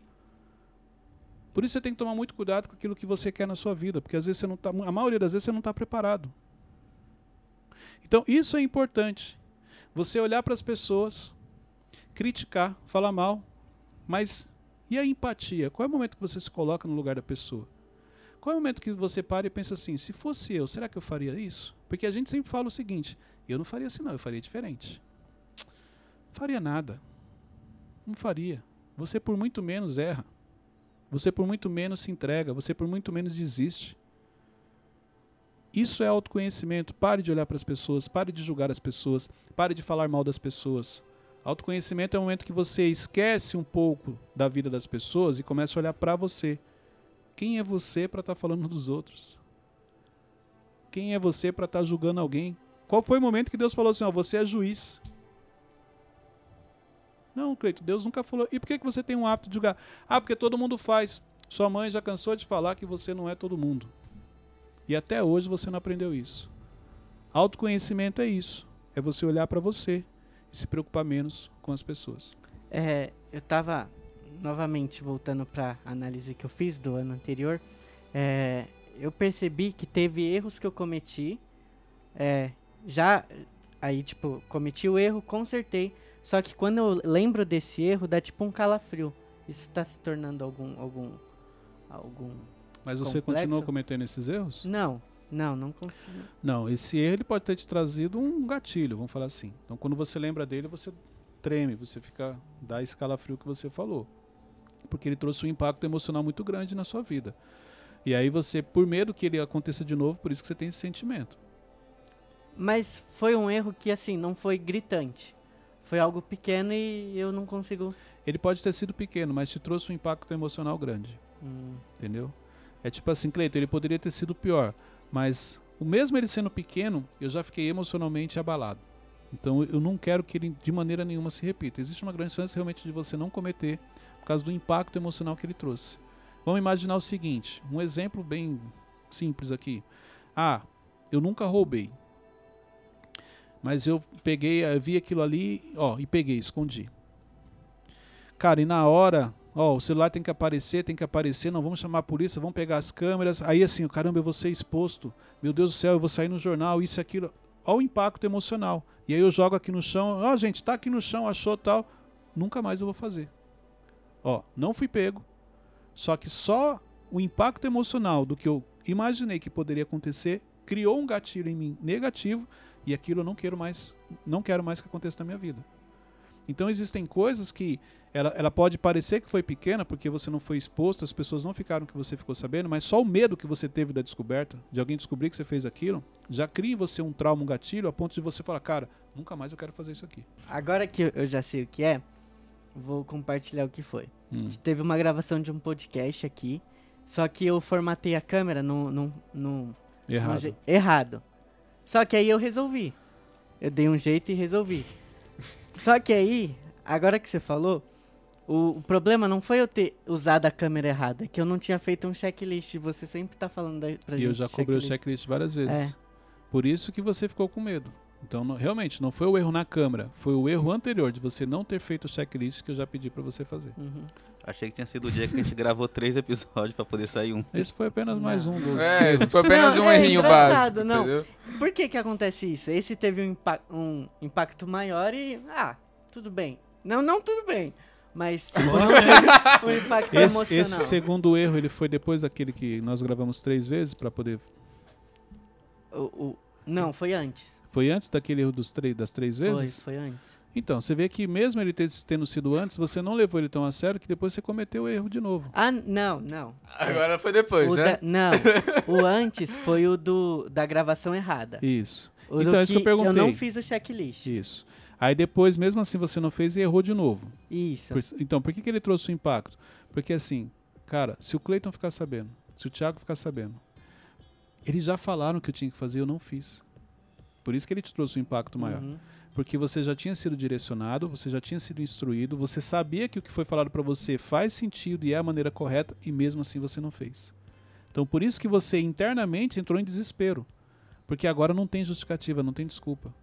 Por isso você tem que tomar muito cuidado com aquilo que você quer na sua vida, porque às vezes você não tá, a maioria das vezes você não está preparado. Então isso é importante. Você olhar para as pessoas, criticar, falar mal, mas e a empatia? Qual é o momento que você se coloca no lugar da pessoa? Qual é o momento que você para e pensa assim, se fosse eu, será que eu faria isso? Porque a gente sempre fala o seguinte, eu não faria assim não, eu faria diferente. Não faria nada. Não faria. Você por muito menos erra. Você por muito menos se entrega, você por muito menos desiste. Isso é autoconhecimento. Pare de olhar para as pessoas, pare de julgar as pessoas, pare de falar mal das pessoas. Autoconhecimento é o momento que você esquece um pouco da vida das pessoas e começa a olhar para você. Quem é você para estar falando dos outros? Quem é você para estar julgando alguém? Qual foi o momento que Deus falou assim: ó, você é juiz? Não, Cleito, Deus nunca falou. E por que, que você tem um hábito de julgar? Ah, porque todo mundo faz. Sua mãe já cansou de falar que você não é todo mundo. E até hoje você não aprendeu isso. Autoconhecimento é isso. É você olhar para você e se preocupar menos com as pessoas. É, eu tava novamente voltando para análise que eu fiz do ano anterior. é, eu percebi que teve erros que eu cometi. é, já aí tipo cometi o erro, consertei. Só que quando eu lembro desse erro, dá tipo um calafrio. Isso está se tornando algum algum algum Mas você Complexo? continua cometendo esses erros? Não, não, não consigo. Não, esse erro ele pode ter te trazido um gatilho, vamos falar assim. Então, quando você lembra dele, você treme, você fica dá esse calafrio que você falou, porque ele trouxe um impacto emocional muito grande na sua vida. E aí você, por medo que ele aconteça de novo, por isso que você tem esse sentimento. Mas foi um erro que assim não foi gritante. Foi algo pequeno e eu não consigo. Ele pode ter sido pequeno, mas te trouxe um impacto emocional grande. Hum, Entendeu? É tipo assim, Cleiton, ele poderia ter sido pior, mas o mesmo ele sendo pequeno, eu já fiquei emocionalmente abalado. Então eu não quero que ele de maneira nenhuma se repita. Existe uma grande chance realmente de você não cometer por causa do impacto emocional que ele trouxe. Vamos imaginar o seguinte, um exemplo bem simples aqui. Ah, eu nunca roubei. Mas eu peguei, eu vi aquilo ali, ó, e peguei, escondi. Cara, e na hora, ó, o celular tem que aparecer, tem que aparecer, não vamos chamar a polícia, vamos pegar as câmeras. Aí assim, caramba, eu vou ser exposto. Meu Deus do céu, eu vou sair no jornal, isso e aquilo. Ó o impacto emocional. E aí eu jogo aqui no chão, ó, gente, tá aqui no chão, achou tal. Nunca mais eu vou fazer. Ó, não fui pego. Só que só o impacto emocional do que eu imaginei que poderia acontecer criou um gatilho em mim negativo e aquilo eu não quero mais, não quero mais que aconteça na minha vida. Então existem coisas que ela, ela pode parecer que foi pequena porque você não foi exposto, as pessoas não ficaram que você ficou sabendo, mas só o medo que você teve da descoberta, de alguém descobrir que você fez aquilo, já cria em você um trauma, um gatilho, a ponto de você falar, cara, nunca mais eu quero fazer isso aqui. Agora que eu já sei o que é, vou compartilhar o que foi. A gente teve uma gravação de um podcast aqui, só que eu formatei a câmera no, no, Errado. je- errado. Só que aí eu resolvi. Eu dei um jeito e resolvi. Só que aí, agora que você falou, o, o problema não foi eu ter usado a câmera errada, é que eu não tinha feito um checklist. Você sempre tá falando da, pra E gente. eu já de cobrei o checklist. várias vezes. É. Por isso que você ficou com medo. Então, não- realmente, não foi o erro na câmera, foi o erro anterior de você não ter feito o checklist que eu já pedi pra você fazer. Uhum. Achei que tinha sido o dia que a gente gravou três episódios pra poder sair um. Esse foi apenas mais Não. um dos. É, esse foi apenas Não, um é errinho engraçado, básico, não. entendeu? Por que que acontece isso? Esse teve um, impa- um impacto maior e... Ah, tudo bem. Não, não tudo bem. Mas, tipo, não um impacto Esse, emocional. esse segundo erro, ele foi depois daquele que nós gravamos três vezes para poder. O- o- Não, foi antes. Foi antes daquele erro dos três, das três Foi, vezes? foi antes. Então, você vê que mesmo ele ter- tendo sido antes, você não levou ele tão a sério que depois você cometeu o erro de novo. Ah, não, não. Agora foi depois, O né? da- não, o antes foi o do, da gravação errada. Isso. O Então, é isso que eu perguntei. não fiz o checklist. Isso. Aí depois, mesmo assim, você não fez e errou de novo. Isso. Por- Então, por que, que ele trouxe o impacto? Porque assim, cara, se o Cleiton ficar sabendo, se o Thiago ficar sabendo, eles já falaram que eu tinha que fazer e eu não fiz. Por isso que ele te trouxe um impacto maior. Uhum. Porque você já tinha sido direcionado, você já tinha sido instruído, você sabia que o que foi falado para você faz sentido e é a maneira correta e mesmo assim você não fez. Então, por isso que você internamente entrou em desespero. Porque agora não tem justificativa, não tem desculpa.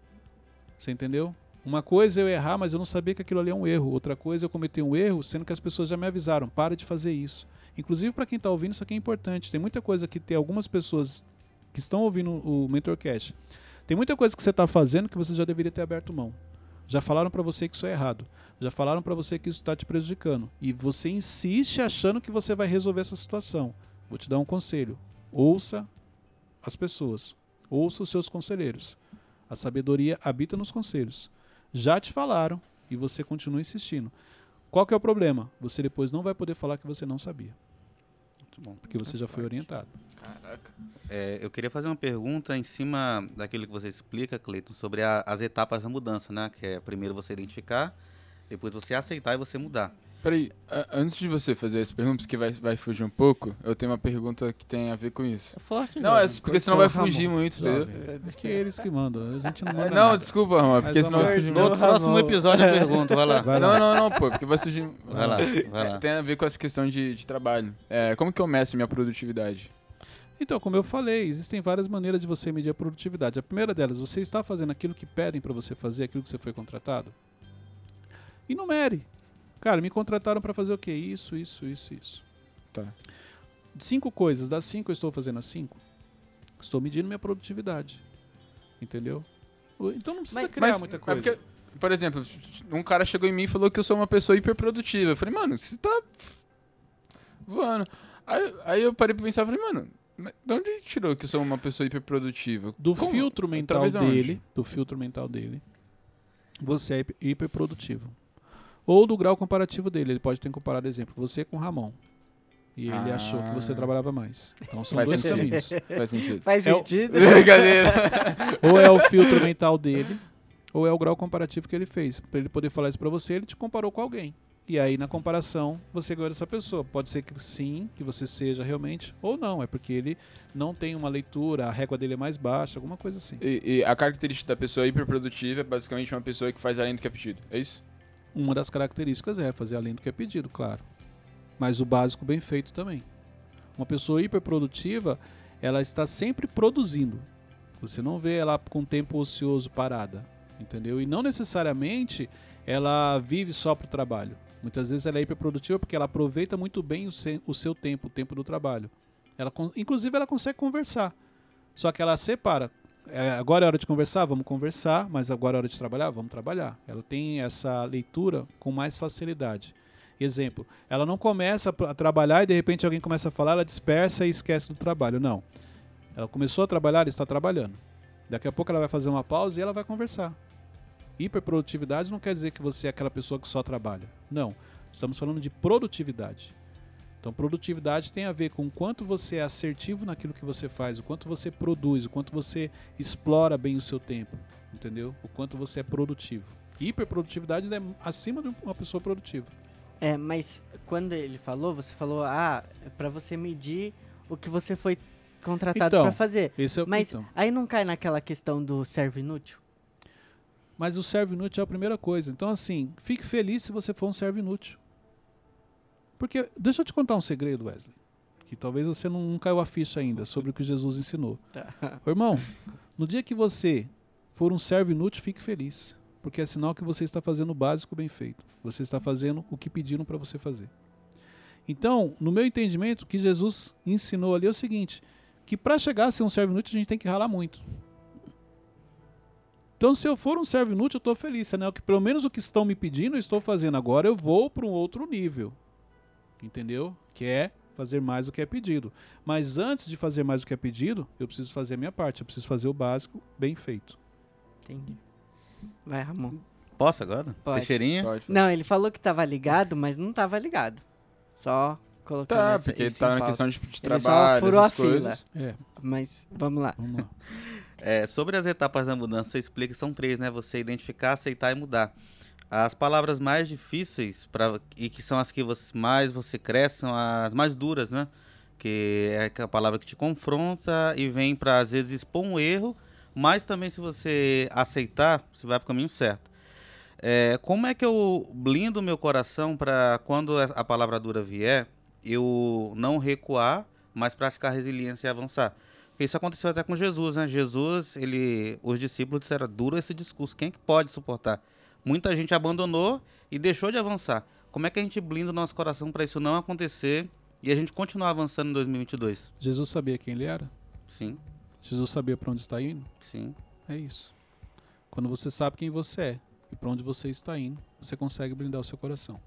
Você entendeu? Uma coisa é eu errar, mas eu não sabia que aquilo ali é um erro. Outra coisa é eu cometer um erro, sendo que as pessoas já me avisaram, para de fazer isso. Inclusive, para quem está ouvindo, isso aqui é importante. Tem muita coisa que tem algumas pessoas que estão ouvindo o Mentorcast. Tem muita coisa que você está fazendo que você já deveria ter aberto mão. Já falaram para você que isso é errado. Já falaram para você que isso está te prejudicando. E você insiste achando que você vai resolver essa situação. Vou te dar um conselho. Ouça as pessoas. Ouça os seus conselheiros. A sabedoria habita nos conselhos. Já te falaram e você continua insistindo. Qual que é o problema? Você depois não vai poder falar que você não sabia, Muito bom. porque você já foi orientado. Caraca. É, eu queria fazer uma pergunta em cima daquilo que você explica, Cleiton, sobre a- as etapas da mudança, né? Que é primeiro você identificar, depois você aceitar e você mudar. Peraí, antes de você fazer essa pergunta, porque vai, vai fugir um pouco, eu tenho uma pergunta que tem a ver com isso. É forte, Não, é porque senão vai fugir Ramon. muito, entendeu? Jovem. É que eles que mandam, a gente não manda É, Não, nada. desculpa, Ramon, porque Mas senão vai fugir No muito. próximo episódio eu pergunto, vai lá. Vai Não, lá. não, não, pô, porque vai surgir. Vai lá, vai lá. Tem a ver com essa questão de, de trabalho. É, como que eu meço minha produtividade? Então, como eu falei, existem várias maneiras de você medir a produtividade. A primeira delas, você está fazendo aquilo que pedem para você fazer, aquilo que você foi contratado? Enumere. Cara, me contrataram para fazer o quê? Isso, isso, isso, isso. Tá. Cinco coisas. Das cinco, eu estou fazendo as cinco? Estou medindo minha produtividade. Entendeu? Então não precisa Mas- criar Mas, muita é coisa. porque, por exemplo, um cara chegou em mim e falou que eu sou uma pessoa hiperprodutiva. Eu falei, mano, você tá voando. Aí, aí eu parei pra pensar e falei, mano, mas de onde ele tirou que eu sou uma pessoa hiperprodutiva? do Como? filtro mental onde? dele, do filtro mental dele, você é hiper- hiperprodutivo. Ou do grau comparativo dele, ele pode ter comparado exemplo, você com o Ramon. E ele Ah. achou que você trabalhava mais. Então são Faz dois sentido. caminhos. Faz sentido. Faz É o- sentido? Brincadeira. ou é o filtro mental dele, ou é o grau comparativo que ele fez. Para ele poder falar isso para você, ele te comparou com alguém. E aí na comparação, você ganhou dessa pessoa. Pode ser que sim, que você seja realmente, ou não, é porque ele não tem uma leitura, a régua dele é mais baixa, alguma coisa assim. E, e a característica da pessoa hiperprodutiva é basicamente uma pessoa que faz além do que é pedido. É isso? Uma das características é fazer além do que é pedido, claro. Mas o básico bem feito também. Uma pessoa hiperprodutiva, ela está sempre produzindo. Você não vê ela com tempo ocioso parada, entendeu? E não necessariamente ela vive só para o trabalho. Muitas vezes ela é hiperprodutiva porque ela aproveita muito bem o, o seu tempo, o tempo do trabalho. Ela, inclusive ela consegue conversar. Só que ela separa. É, agora é hora de conversar, vamos conversar, mas agora é hora de trabalhar, vamos trabalhar. Ela tem essa leitura com mais facilidade. Exemplo, ela não começa a trabalhar e de repente alguém começa a falar, ela dispersa e esquece do trabalho. Não. Ela começou a trabalhar, ela está trabalhando. Daqui a pouco ela vai fazer uma pausa e ela vai conversar. Hiperprodutividade não quer dizer que você é aquela pessoa que só trabalha. Não. Estamos falando de produtividade. Então, produtividade tem a ver com o quanto você é assertivo naquilo que você faz, o quanto você produz, o quanto você explora bem o seu tempo, entendeu? O quanto você é produtivo. Hiperprodutividade é acima de uma pessoa produtiva. É, mas quando ele falou, você falou, ah, é pra você medir o que você foi contratado Então, pra fazer. Esse é o Mas então. aí não cai naquela questão do servo inútil? Mas o servo inútil é a primeira coisa. Então, assim, fique feliz se você for um servo inútil. Porque, deixa eu te contar um segredo, Wesley. Que talvez você não, não caiu a ficha ainda sobre o que Jesus ensinou. Ô, irmão, no dia que você for um servo inútil, fique feliz. Porque é sinal que você está fazendo o básico bem feito. Você está fazendo o que pediram para você fazer. Então, no meu entendimento, o que Jesus ensinou ali é o seguinte: que para chegar a ser um servo inútil, a gente tem que ralar muito. Então, se eu for um servo inútil, eu estou feliz. Né? Que pelo menos o que estão me pedindo, eu estou fazendo. Agora eu vou para um outro nível. Entendeu? Que é fazer mais do que é pedido. Mas antes de fazer mais do que é pedido, eu preciso fazer a minha parte. Eu preciso fazer o básico bem feito. Entendi. Vai, Ramon. Posso agora? Pode. Teixeirinha? Pode, pode. Não, ele falou que tava ligado, mas não tava ligado. Só colocando Tá, essa, porque isso tá na questão de, de Ele só trabalho, furou a fila. coisas. É, Mas vamos lá. vamos lá. É, sobre as etapas da mudança, você explica que são três, né? Você identificar, aceitar e mudar. As palavras mais difíceis pra, e que são as que você, mais você cresce são as mais duras, né? Que é a palavra que te confronta e vem para às vezes expor um erro, mas também se você aceitar, você vai para o caminho certo. É, como é que eu blindo meu coração para quando a palavra dura vier, eu não recuar, mas praticar resiliência e avançar? Porque isso aconteceu até com Jesus, né? Jesus, ele, os discípulos disseram, duro esse discurso, quem é que pode suportar? Muita gente abandonou e deixou de avançar. Como é que a gente blinda o nosso coração para isso não acontecer e a gente continuar avançando em 2022? Jesus sabia quem ele era? Sim, Jesus sabia para onde está indo? sim. É isso. Quando você sabe quem você é e para onde você está indo, você consegue blindar o seu coração.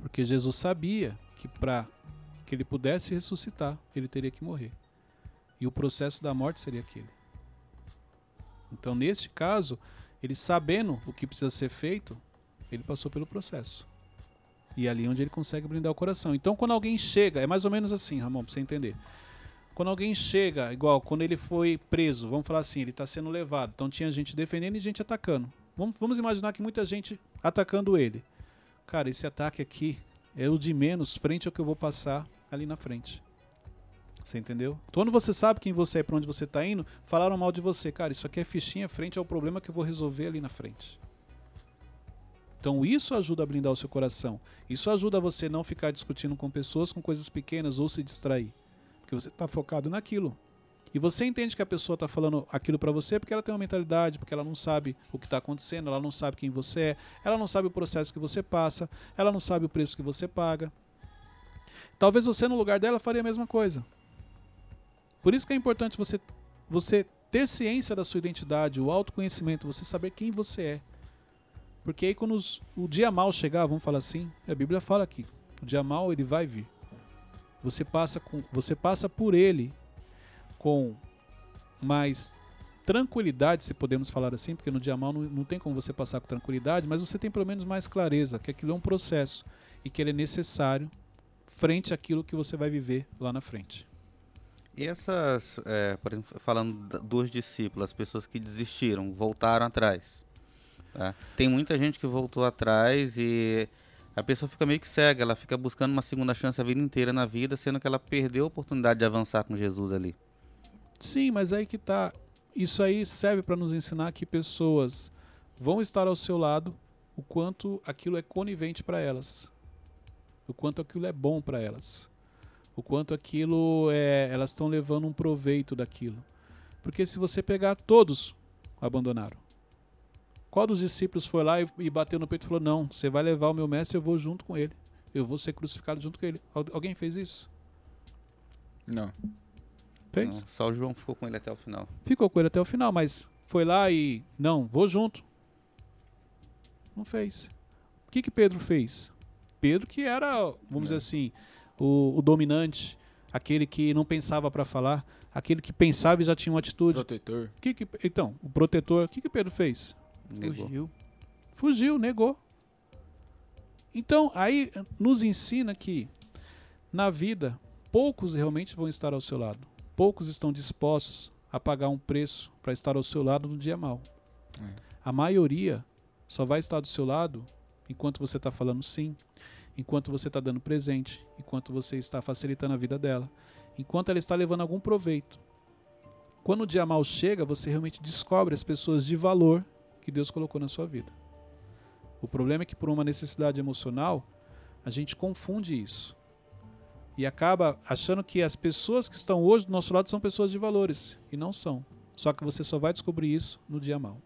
Porque Jesus sabia que para que ele pudesse ressuscitar, ele teria que morrer. E o processo da morte seria aquele. Então, neste caso, ele sabendo o que precisa ser feito, ele passou pelo processo. E é ali onde ele consegue blindar o coração. Então, quando alguém chega, é mais ou menos assim, Ramon, para você entender. Quando alguém chega, igual quando ele foi preso, vamos falar assim, ele está sendo levado. Então tinha gente defendendo e gente atacando. Vamos, vamos imaginar que muita gente atacando ele. Cara, esse ataque aqui é o de menos frente ao que eu vou passar ali na frente. Você entendeu? Quando você sabe quem você é, para onde você está indo, falaram mal de você. Cara, isso aqui é fichinha frente ao problema que eu vou resolver ali na frente. Então isso ajuda a blindar o seu coração. Isso ajuda você não ficar discutindo com pessoas com coisas pequenas ou se distrair. Porque você está focado naquilo. E você entende que a pessoa está falando aquilo para você porque ela tem uma mentalidade, porque ela não sabe o que está acontecendo, ela não sabe quem você é, ela não sabe o processo que você passa, ela não sabe o preço que você paga. Talvez você no lugar dela faria a mesma coisa. Por isso que é importante você, você ter ciência da sua identidade, o autoconhecimento, você saber quem você é. Porque aí quando os- o dia mal chegar, vamos falar assim, a Bíblia fala aqui, o dia mal ele vai vir. Você passa, com, você passa por ele com mais tranquilidade, se podemos falar assim, porque no dia mal não, não tem como você passar com tranquilidade, mas você tem pelo menos mais clareza que aquilo é um processo e que ele é necessário frente àquilo que você vai viver lá na frente. E essas, é, por exemplo, falando dos discípulos, as pessoas que desistiram, voltaram atrás. tá? Tem muita gente que voltou atrás e a pessoa fica meio que cega, ela fica buscando uma segunda chance a vida inteira na vida, sendo que ela perdeu a oportunidade de avançar com Jesus ali. Sim, mas aí que tá. Isso aí serve para nos ensinar que pessoas vão estar ao seu lado o quanto aquilo é conivente para elas. O quanto aquilo é bom para elas. O quanto aquilo é, elas estão levando um proveito daquilo. Porque se você pegar todos abandonaram. Qual dos discípulos foi lá e, e bateu no peito e falou: "Não, você vai levar o meu mestre, eu vou junto com ele. Eu vou ser crucificado junto com ele". Al- alguém fez isso? Não. Fez? Não, só o João ficou com ele até o final. ficou com ele até o final, mas foi lá e não, vou junto. Não fez. O que que Pedro fez? Pedro que era, vamos dizer É. assim, o, o dominante, aquele que não pensava para falar, aquele que pensava e já tinha uma atitude. Protetor. O que que, então, o protetor, o que que Pedro fez? Negou. Fugiu. Fugiu, negou. Então, aí eh, nos ensina que na vida poucos realmente vão estar ao seu lado. Poucos estão dispostos a pagar um preço para estar ao seu lado no dia mal. É. A maioria só vai estar do seu lado enquanto você está falando sim, enquanto você está dando presente, enquanto você está facilitando a vida dela, enquanto ela está levando algum proveito. Quando o dia mal chega, você realmente descobre as pessoas de valor que Deus colocou na sua vida. O problema é que por uma necessidade emocional, a gente confunde isso. E acaba achando que as pessoas que estão hoje do nosso lado são pessoas de valores. E não são. Só que você só vai descobrir isso no dia mal.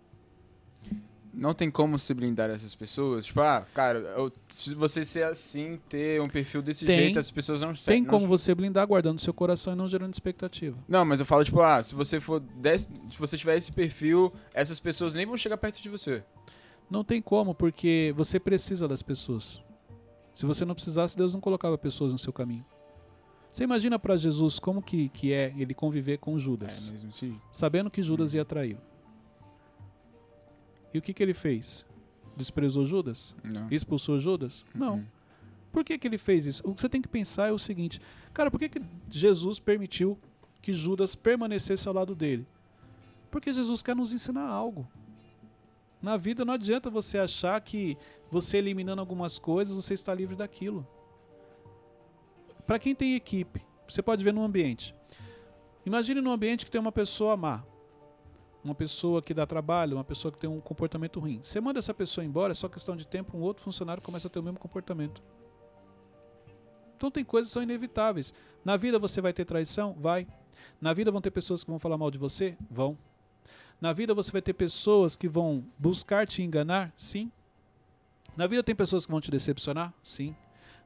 Não tem como se blindar essas pessoas? Tipo, ah, cara, eu- se você ser assim, ter um perfil desse Tem. jeito, as pessoas não Tem não- como você blindar guardando seu coração e não gerando expectativa. Não, mas eu falo, tipo, ah, se você for desse, se você tiver esse perfil, essas pessoas nem vão chegar perto de você. Não tem como, porque você precisa das pessoas. Se você não precisasse, Deus não colocava pessoas no seu caminho. Você imagina para Jesus como que, que é ele conviver com Judas, É, mesmo sabendo que Judas ia traí-lo. E o que, que ele fez? Desprezou Judas? Não. Expulsou Judas? Não. Uhum. Por que, que ele fez isso? O que você tem que pensar é o seguinte: cara, por que, que Jesus permitiu que Judas permanecesse ao lado dele? Porque Jesus quer nos ensinar algo. Na vida não adianta você achar que você eliminando algumas coisas você está livre daquilo. Para quem tem equipe, você pode ver no ambiente. Imagine num ambiente que tem uma pessoa má, uma pessoa que dá trabalho, uma pessoa que tem um comportamento ruim. Você manda essa pessoa embora, é só questão de tempo, um outro funcionário começa a ter o mesmo comportamento. Então tem coisas que são inevitáveis. Na vida você vai ter traição? Vai. Na vida vão ter pessoas que vão falar mal de você? Vão. Na vida você vai ter pessoas que vão buscar te enganar? Sim. Na vida tem pessoas que vão te decepcionar? Sim.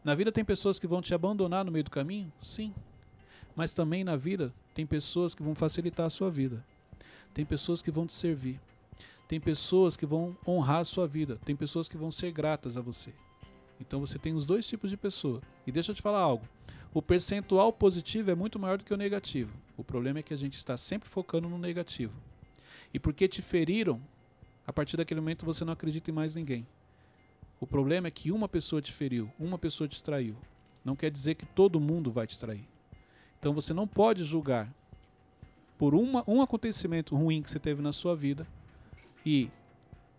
Na vida tem pessoas que vão te abandonar no meio do caminho? Sim. Mas também na vida tem pessoas que vão facilitar a sua vida. Tem pessoas que vão te servir. Tem pessoas que vão honrar a sua vida. Tem pessoas que vão ser gratas a você. Então você tem os dois tipos de pessoa. E deixa eu te falar algo. O percentual positivo é muito maior do que o negativo. O problema é que a gente está sempre focando no negativo. E porque te feriram, a partir daquele momento você não acredita em mais ninguém. O problema é que uma pessoa te feriu, uma pessoa te traiu. Não quer dizer que todo mundo vai te trair. Então você não pode julgar por uma, um acontecimento ruim que você teve na sua vida e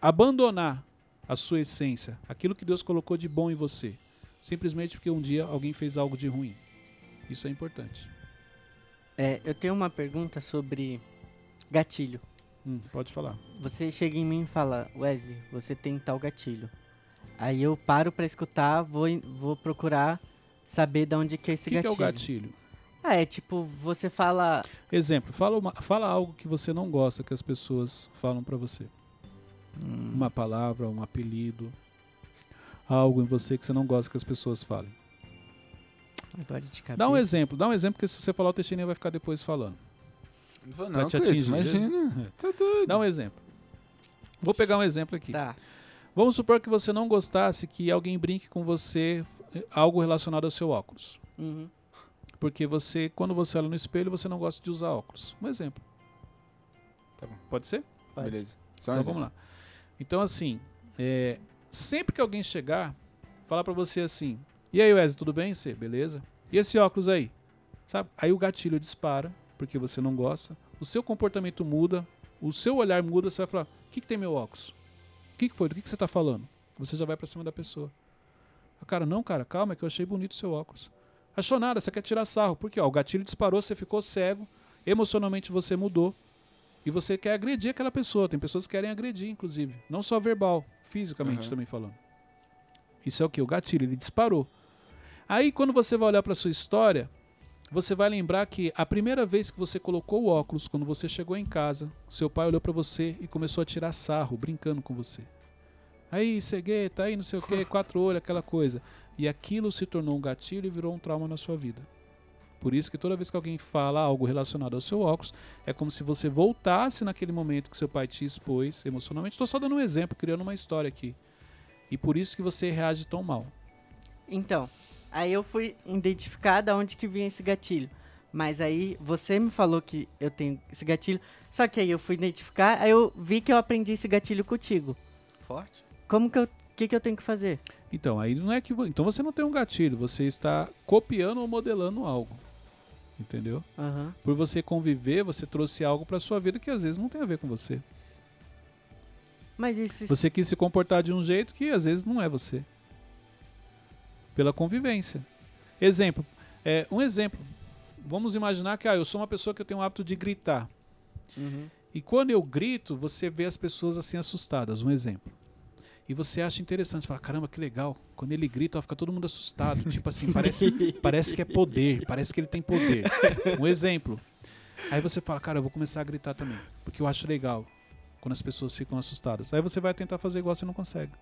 abandonar a sua essência, aquilo que Deus colocou de bom em você, simplesmente porque um dia alguém fez algo de ruim. Isso é importante. É, eu tenho uma pergunta sobre gatilho. Hum, pode falar. Você chega em mim e fala, Wesley, você tem tal gatilho. Aí eu paro pra escutar, vou, vou procurar saber de onde que é O esse que, que é gatilho. o gatilho? Ah, é tipo, você fala. Exemplo, fala, uma- fala algo que você não gosta que as pessoas falam pra você. hum, Uma palavra, um apelido, algo em você que você não gosta que as pessoas falem. Agora de cabeça. Dá um exemplo, dá um exemplo, porque se você falar o Teixeirinha vai ficar depois falando. Não vou não, te atingir. imagina. Tá doido. Dá um exemplo. Vou pegar um exemplo aqui. Tá. Vamos supor que você não gostasse que alguém brinque com você eh, algo relacionado ao seu óculos. Uhum. Porque você, quando você olha no espelho, você não gosta de usar óculos. Um exemplo. Tá bom. Pode ser? Pode. Beleza. Só um Então exemplo. vamos lá. Então assim, é, sempre que alguém chegar, falar pra você assim: "E aí, Wesley, tudo bem? Você, beleza? E esse óculos aí?" Sabe? Aí o gatilho dispara, porque você não gosta. O seu comportamento muda, o seu olhar muda, você vai falar: "O que que tem meu óculos? O que que foi? Do que que você tá falando?" Você já vai pra cima da pessoa. Cara, não, cara, calma, é que eu achei bonito o seu óculos. Achou nada, você quer tirar sarro. Porque ó, o gatilho disparou, você ficou cego, emocionalmente você mudou. E você quer agredir aquela pessoa. Tem pessoas que querem agredir, inclusive. Não só verbal, fisicamente Uhum. também falando. Isso é o que? O gatilho, ele disparou. Aí quando você vai olhar para sua história, você vai lembrar que a primeira vez que você colocou o óculos, quando você chegou em casa, seu pai olhou para você e começou a tirar sarro, brincando com você. Aí, cegueta, aí não sei o que, quatro olhos, aquela coisa. E aquilo se tornou um gatilho e virou um trauma na sua vida. Por isso que toda vez que alguém fala algo relacionado ao seu óculos, é como se você voltasse naquele momento que seu pai te expôs emocionalmente. Estou só dando um exemplo, criando uma história aqui. E por isso que você reage tão mal. Então, aí eu fui identificar da onde que vinha esse gatilho. Mas aí você me falou que eu tenho esse gatilho. Só que aí eu fui identificar, aí eu vi que eu aprendi esse gatilho contigo. Forte. Como que eu. O que, que eu tenho que fazer? Então, aí não é que. Então você não tem um gatilho, você está copiando ou modelando algo. Entendeu? Aham. Por você conviver, você trouxe algo para sua vida que às vezes não tem a ver com você. Mas isso. Você quis se comportar de um jeito que às vezes não é você. Pela convivência. Exemplo. É, um exemplo. Vamos imaginar que ah, eu sou uma pessoa que eu tenho o hábito de gritar. Uhum. E quando eu grito, você vê as pessoas assim assustadas. Um exemplo. E você acha interessante, você fala, caramba, que legal. Quando ele grita, ó, fica todo mundo assustado. tipo assim, parece, parece que é poder, parece que ele tem poder. Um exemplo. Aí você fala, cara, eu vou começar a gritar também, porque eu acho legal. quando as pessoas ficam assustadas. Aí você vai tentar fazer igual você não consegue.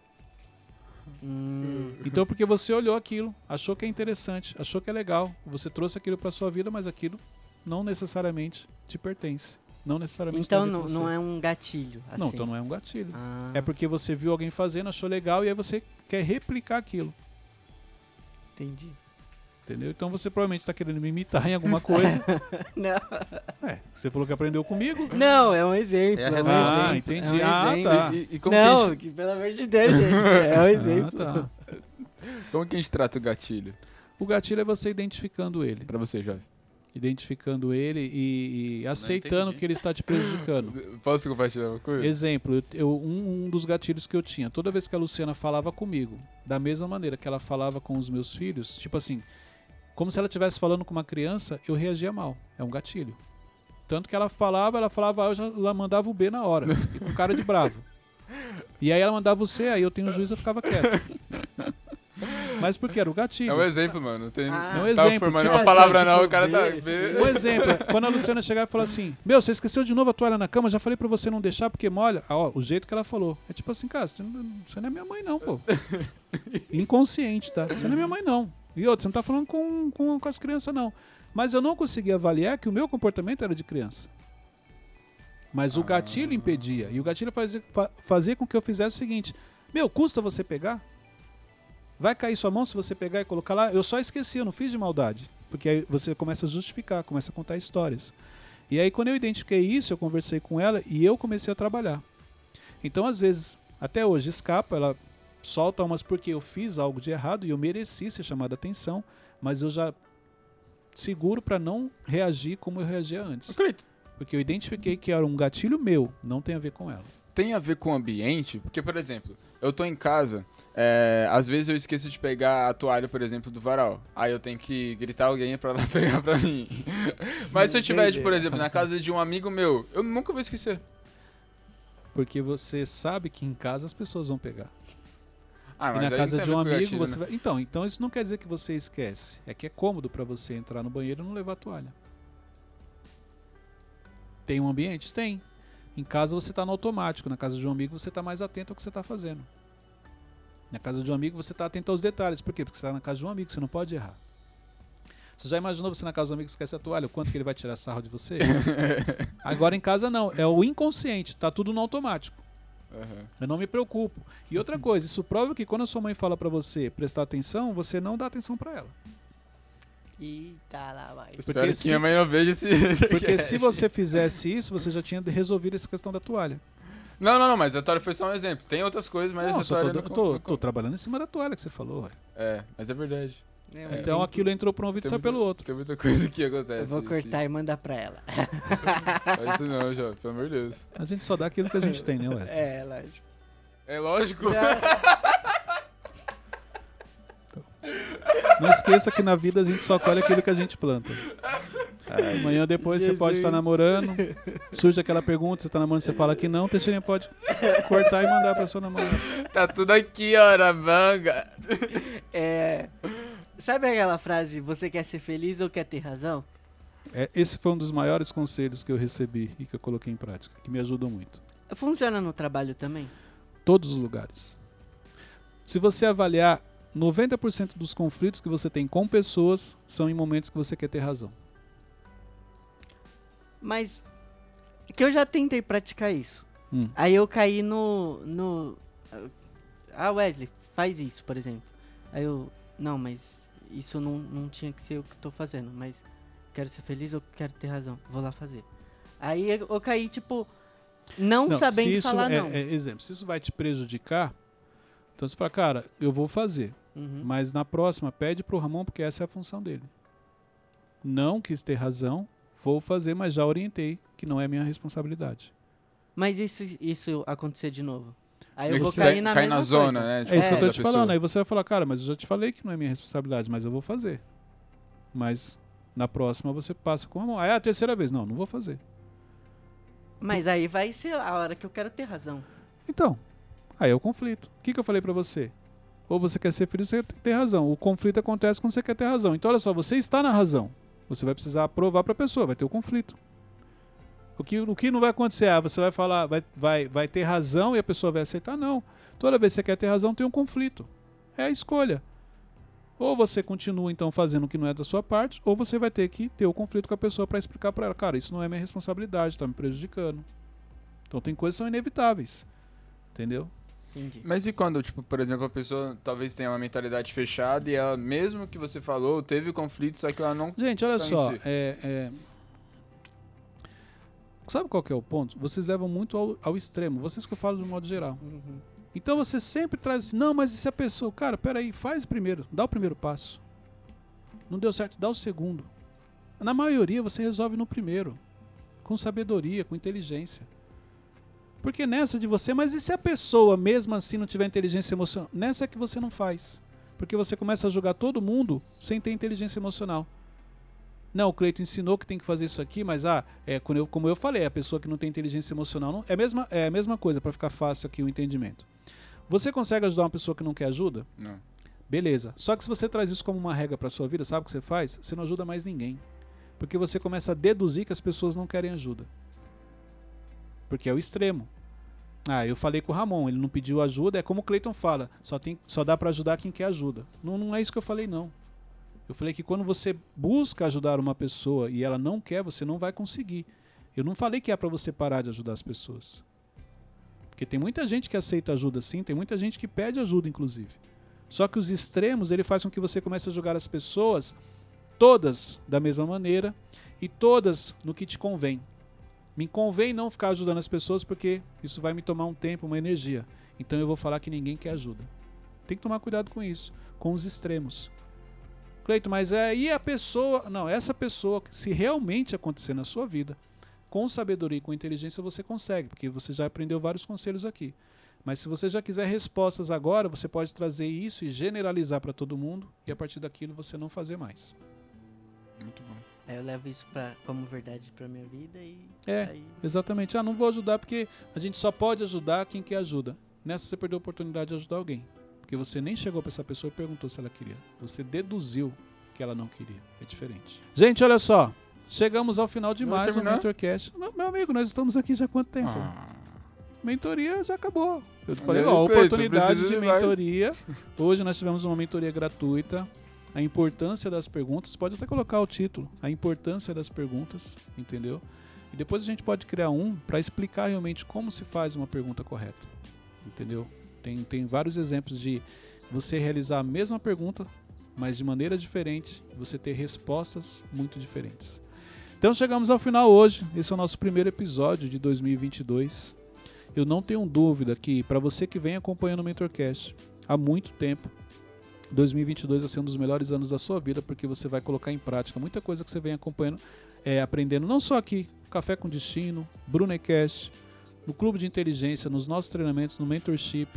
Hum, Então, porque você olhou aquilo, achou que é interessante, achou que é legal, você trouxe aquilo para sua vida, mas aquilo não necessariamente te pertence. Não necessariamente então não, não é um gatilho. Assim. Não, então não é um gatilho. Ah, É porque você viu alguém fazendo, achou legal e aí você quer replicar aquilo. Entendi. Entendeu? Então você provavelmente está querendo me imitar em alguma coisa. Não, é, você falou que aprendeu comigo. não, é um exemplo. É a um. Ah, exemplo, entendi. é um Ah, exemplo. tá. E, e como, que Não, gente, que, pelo amor de Deus, gente. É um exemplo. Ah, tá. como que a gente trata o gatilho? O gatilho é você identificando ele. Pra você, Jovem. Identificando ele e, e aceitando que ele está te prejudicando. Posso compartilhar uma coisa? Exemplo, eu- um, um dos gatilhos que eu tinha, toda vez que a Luciana falava comigo, da mesma maneira que ela falava com os meus filhos, tipo assim, como se ela estivesse falando com uma criança, eu reagia mal. É um gatilho. Tanto que ela falava, ela falava A, eu já ela mandava o B na hora, e com cara de bravo. E aí ela mandava o C, aí eu tenho o juiz, eu ficava quieto. Mas porque era o gatilho. É um exemplo, mano. Não tem, Ah. É um exemplo, tipo uma assim, palavra tipo, não, o cara tá... Um exemplo, quando a Luciana chegava e falava assim: Meu, você esqueceu de novo a toalha na cama, já falei pra você não deixar porque molha. Ah, ó, o jeito que ela falou. É tipo assim, cara, você não, você não é minha mãe, não, pô. Inconsciente, tá? Você não é minha mãe, não. E outra, você não tá falando com, com, com as crianças, não. Mas eu não consegui avaliar que o meu comportamento era de criança. Mas o gatilho impedia. E o gatilho fazia, fa- fazia com que eu fizesse o seguinte: Meu, custa você pegar? Vai cair sua mão se você pegar e colocar lá? Eu só esqueci, eu não fiz de maldade. Porque aí você começa a justificar, começa a contar histórias. E aí, quando eu identifiquei isso, eu conversei com ela e eu comecei a trabalhar. Então, às vezes, até hoje, escapa, ela solta umas porque eu fiz algo de errado e eu mereci ser chamado a atenção, mas eu já seguro para não reagir como eu reagia antes. Ô, Cleito, Porque eu identifiquei que era um gatilho meu, não tem a ver com ela. tem a ver com o ambiente? Porque, por exemplo, eu tô em casa, é, às vezes eu esqueço de pegar a toalha, por exemplo, do varal. Aí eu tenho que gritar alguém pra lá pegar pra mim. Mas se eu tiver, tipo, por exemplo, na casa de um amigo meu, eu nunca vou esquecer. Porque você sabe que em casa as pessoas vão pegar. Ah, e na casa de um amigo gatilho, você né? vai... Então, então isso não quer dizer que você esquece. É que é cômodo para você entrar no banheiro e não levar a toalha. Tem um ambiente? Tem. Em casa você está no automático. Na casa de um amigo você está mais atento ao que você está fazendo. Na casa de um amigo você está atento aos detalhes. Por quê? Porque você está na casa de um amigo, você não pode errar. Você já imaginou você na casa de um amigo que esquece a toalha? O quanto que ele vai tirar sarro de você? Agora em casa não. É o inconsciente. Tá tudo no automático. Aham. Eu não me preocupo. E outra coisa, isso prova que quando a sua mãe fala pra você prestar atenção, você não dá atenção pra ela. Eita, lá vai. Espero que se- minha mãe não veja esse. Porque se você fizesse isso, você já tinha resolvido essa questão da toalha. Não, não, não, mas a toalha foi só um exemplo. Tem outras coisas, mas não, essa toalha tô, não tô- não tô trabalhando em cima da toalha que você falou. ué. É, mas é verdade. É um Então aquilo entrou pra um ouvido e saiu pelo outro. Tem muita coisa que acontece. Eu vou cortar e mandar pra ela. Faz isso não, já, pelo amor de Deus. A gente só dá aquilo que a gente tem, né, Wesley? É, lógico. É lógico. Não esqueça que na vida a gente só colhe aquilo que a gente planta. Amanhã depois você pode estar namorando, surge aquela pergunta, você tá namorando, você fala que não, Teixeirinha pode cortar e mandar pra sua namorada. Tá tudo aqui, ó, na manga. É. Sabe aquela frase, você quer ser feliz ou quer ter razão? É, esse foi um dos maiores conselhos que eu recebi e que eu coloquei em prática, que me ajudam muito. Funciona no trabalho também? Todos os lugares. Se você avaliar, 90% dos conflitos que você tem com pessoas são em momentos que você quer ter razão. Mas. Que eu já tentei praticar isso. Hum. Aí eu caí no. no. Ah, Wesley, faz isso, por exemplo. Aí eu. Não, mas isso não, não tinha que ser o que eu tô fazendo. Mas quero ser feliz ou quero ter razão? Vou lá fazer. Aí eu, caí, tipo. Não, Não, sabendo isso falar é, não. é exemplo, se isso vai te prejudicar, então você fala, cara, eu vou fazer, Uhum. mas na próxima pede pro Ramon porque essa é a função dele. Não quis ter razão, vou fazer, mas já orientei que não é minha responsabilidade. Mas isso, isso acontecer de novo. Aí eu vou cair cai- na cai mesma na zona, coisa. né? É isso que eu tô te pessoa. falando. Aí você vai falar, cara, mas eu já te falei que não é minha responsabilidade, mas eu vou fazer. Mas na próxima você passa com a mão. Aí é a terceira vez. Não, não vou fazer. Mas aí vai ser a hora que eu quero ter razão. Então, aí é o conflito. O que, que eu falei pra você? Ou você quer ser feliz, você tem ter razão. O conflito acontece quando você quer ter razão. Então, olha só, você está na razão. Você vai precisar provar pra pessoa, vai ter o conflito. O que, o que não vai acontecer? Ah, você vai falar, vai, vai, vai ter razão e a pessoa vai aceitar? Não. Toda vez que você quer ter razão, tem um conflito. É a escolha. Ou você continua então fazendo o que não é da sua parte, ou você vai ter que ter o conflito com a pessoa para explicar para ela, cara, isso não é minha responsabilidade, está me prejudicando. Então tem coisas que são inevitáveis. Entendeu? Entendi. Mas e quando, tipo, por exemplo, a pessoa talvez tenha uma mentalidade fechada e ela, mesmo que você falou, teve conflito, só que ela não. Gente, olha Tá só, é, é- sabe qual que é o ponto? Vocês levam muito ao, ao extremo, vocês que eu falo de um modo geral. Uhum. Então você sempre traz assim, não, mas e se a pessoa, cara, peraí, faz primeiro, dá o primeiro passo. Não deu certo, dá o segundo. Na maioria você resolve no primeiro, com sabedoria, com inteligência. Porque nessa de você, mas e se a pessoa mesmo assim não tiver inteligência emocional? Nessa é que você não faz. Porque você começa a julgar todo mundo sem ter inteligência emocional. Não, o Cleito ensinou que tem que fazer isso aqui, mas ah, é, quando eu- como eu falei, a pessoa que não tem inteligência emocional não, é, a mesma, é a mesma coisa para ficar fácil aqui o entendimento. Você consegue ajudar uma pessoa que não quer ajuda? Não. Beleza. Só que se você traz isso como uma regra para sua vida, sabe o que você faz? Você não ajuda mais ninguém. Porque você começa a deduzir que as pessoas não querem ajuda. Porque é o extremo. Ah, eu falei com o Ramon, ele não pediu ajuda, é como o Cleiton fala, só, tem, só dá para ajudar quem quer ajuda. Não, não é isso que eu falei, não. Eu falei que quando você busca ajudar uma pessoa e ela não quer, você não vai conseguir. Eu não falei que é para você parar de ajudar as pessoas. Porque tem muita gente que aceita ajuda sim, tem muita gente que pede ajuda, inclusive. Só que os extremos, ele faz com que você comece a julgar as pessoas todas da mesma maneira e todas no que te convém. Me convém não ficar ajudando as pessoas porque isso vai me tomar um tempo, uma energia. Então eu vou falar que ninguém quer ajuda. Tem que tomar cuidado com isso, com os extremos. Cleito, mas é e a pessoa, não, essa pessoa, se realmente acontecer na sua vida, com sabedoria e com inteligência você consegue, porque você já aprendeu vários conselhos aqui. Mas se você já quiser respostas agora, você pode trazer isso e generalizar para todo mundo e a partir daquilo você não fazer mais. Muito bom. Aí eu levo isso pra, como verdade pra minha vida e. É. Aí, Exatamente. Ah, não vou ajudar porque a gente só pode ajudar quem quer ajuda. Nessa você perdeu a oportunidade de ajudar alguém. Porque você nem chegou para essa pessoa e perguntou se ela queria. Você deduziu que ela não queria. É diferente. Gente, olha só. Chegamos ao final de mais um? Mentorcast. Não, meu amigo, nós estamos aqui já há quanto tempo? Ah, Mentoria já acabou. Eu te Olha falei, ó, oportunidade de mentoria. Hoje nós tivemos uma mentoria gratuita. A importância das perguntas, pode até colocar o título, a importância das perguntas, entendeu? E depois a gente pode criar um para explicar realmente como se faz uma pergunta correta, entendeu? Tem, tem vários exemplos de você realizar a mesma pergunta, mas de maneira diferente, você ter respostas muito diferentes. Então chegamos ao final hoje. Esse é o nosso primeiro episódio de 2022. Eu não tenho dúvida que para você que vem acompanhando o Mentorcast há muito tempo, 2022 vai ser um dos melhores anos da sua vida porque você vai colocar em prática muita coisa que você vem acompanhando, é, aprendendo não só aqui, Café com Destino, Brunecast, no Clube de Inteligência, nos nossos treinamentos, no Mentorship.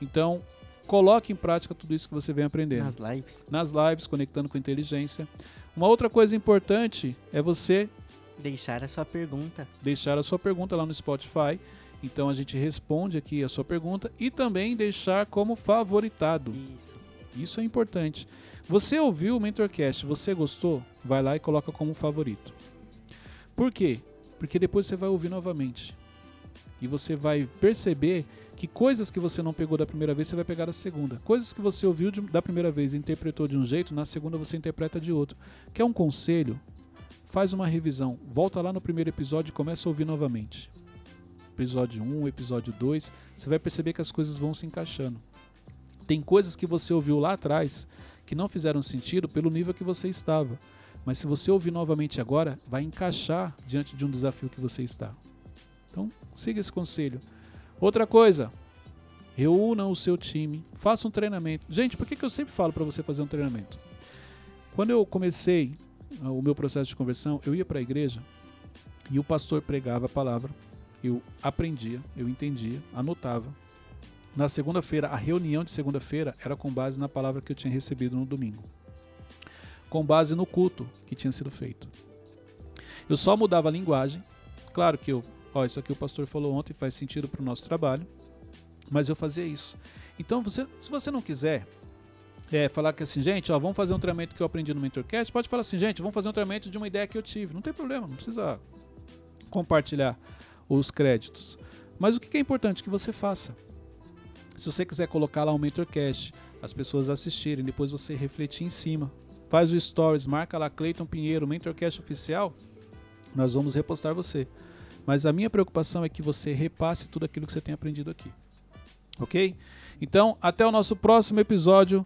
Então, coloque em prática tudo isso que você vem aprendendo nas lives. nas lives, conectando com inteligência. Uma outra coisa importante é você Deixar a sua pergunta. deixar a sua pergunta lá no Spotify. Então a gente responde aqui a sua pergunta e também deixar como favoritado. Isso. Isso é importante. Você ouviu o Mentorcast, você gostou? Vai lá e coloca como favorito. Por quê? Porque depois você vai ouvir novamente. E você vai perceber que coisas que você não pegou da primeira vez, você vai pegar da segunda. Coisas que você ouviu de- da primeira vez e interpretou de um jeito, na segunda você interpreta de outro. Quer um conselho? Faz uma revisão. Volta lá no primeiro episódio e começa a ouvir novamente. Episódio 1, episódio 2, você vai perceber que as coisas vão se encaixando. Tem coisas que você ouviu lá atrás que não fizeram sentido pelo nível que você estava. Mas se você ouvir novamente agora, vai encaixar diante de um desafio que você está. Então, siga esse conselho. Outra coisa, reúna o seu time, faça um treinamento. Gente, por que, que eu sempre falo para você fazer um treinamento? Quando eu comecei ah, o meu processo de conversão, eu ia para a igreja e o pastor pregava a palavra, eu aprendia, eu entendia, anotava. Na segunda-feira, a reunião de segunda-feira era com base na palavra que eu tinha recebido no domingo. Com base no culto que tinha sido feito. Eu só mudava a linguagem. Claro que eu, ó, isso aqui o pastor falou ontem faz sentido para o nosso trabalho, mas eu fazia isso. Então, você, se você não quiser é, falar que assim, gente, ó, vamos fazer um treinamento que eu aprendi no Mentorcast, pode falar assim, gente, vamos fazer um treinamento de uma ideia que eu tive. Não tem problema, não precisa compartilhar os créditos. Mas o que é importante que você faça? Se você quiser colocar lá um mentorcast, as pessoas assistirem, depois você refletir em cima. Faz o stories, marca lá Cleiton Pinheiro, mentorcast oficial, nós vamos repostar você. Mas a minha preocupação é que você repasse tudo aquilo que você tem aprendido aqui. Ok? Então, até o nosso próximo episódio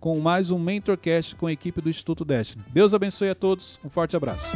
com mais um Mentorcast com a equipe do Instituto Destiny. Deus abençoe a todos, um forte abraço.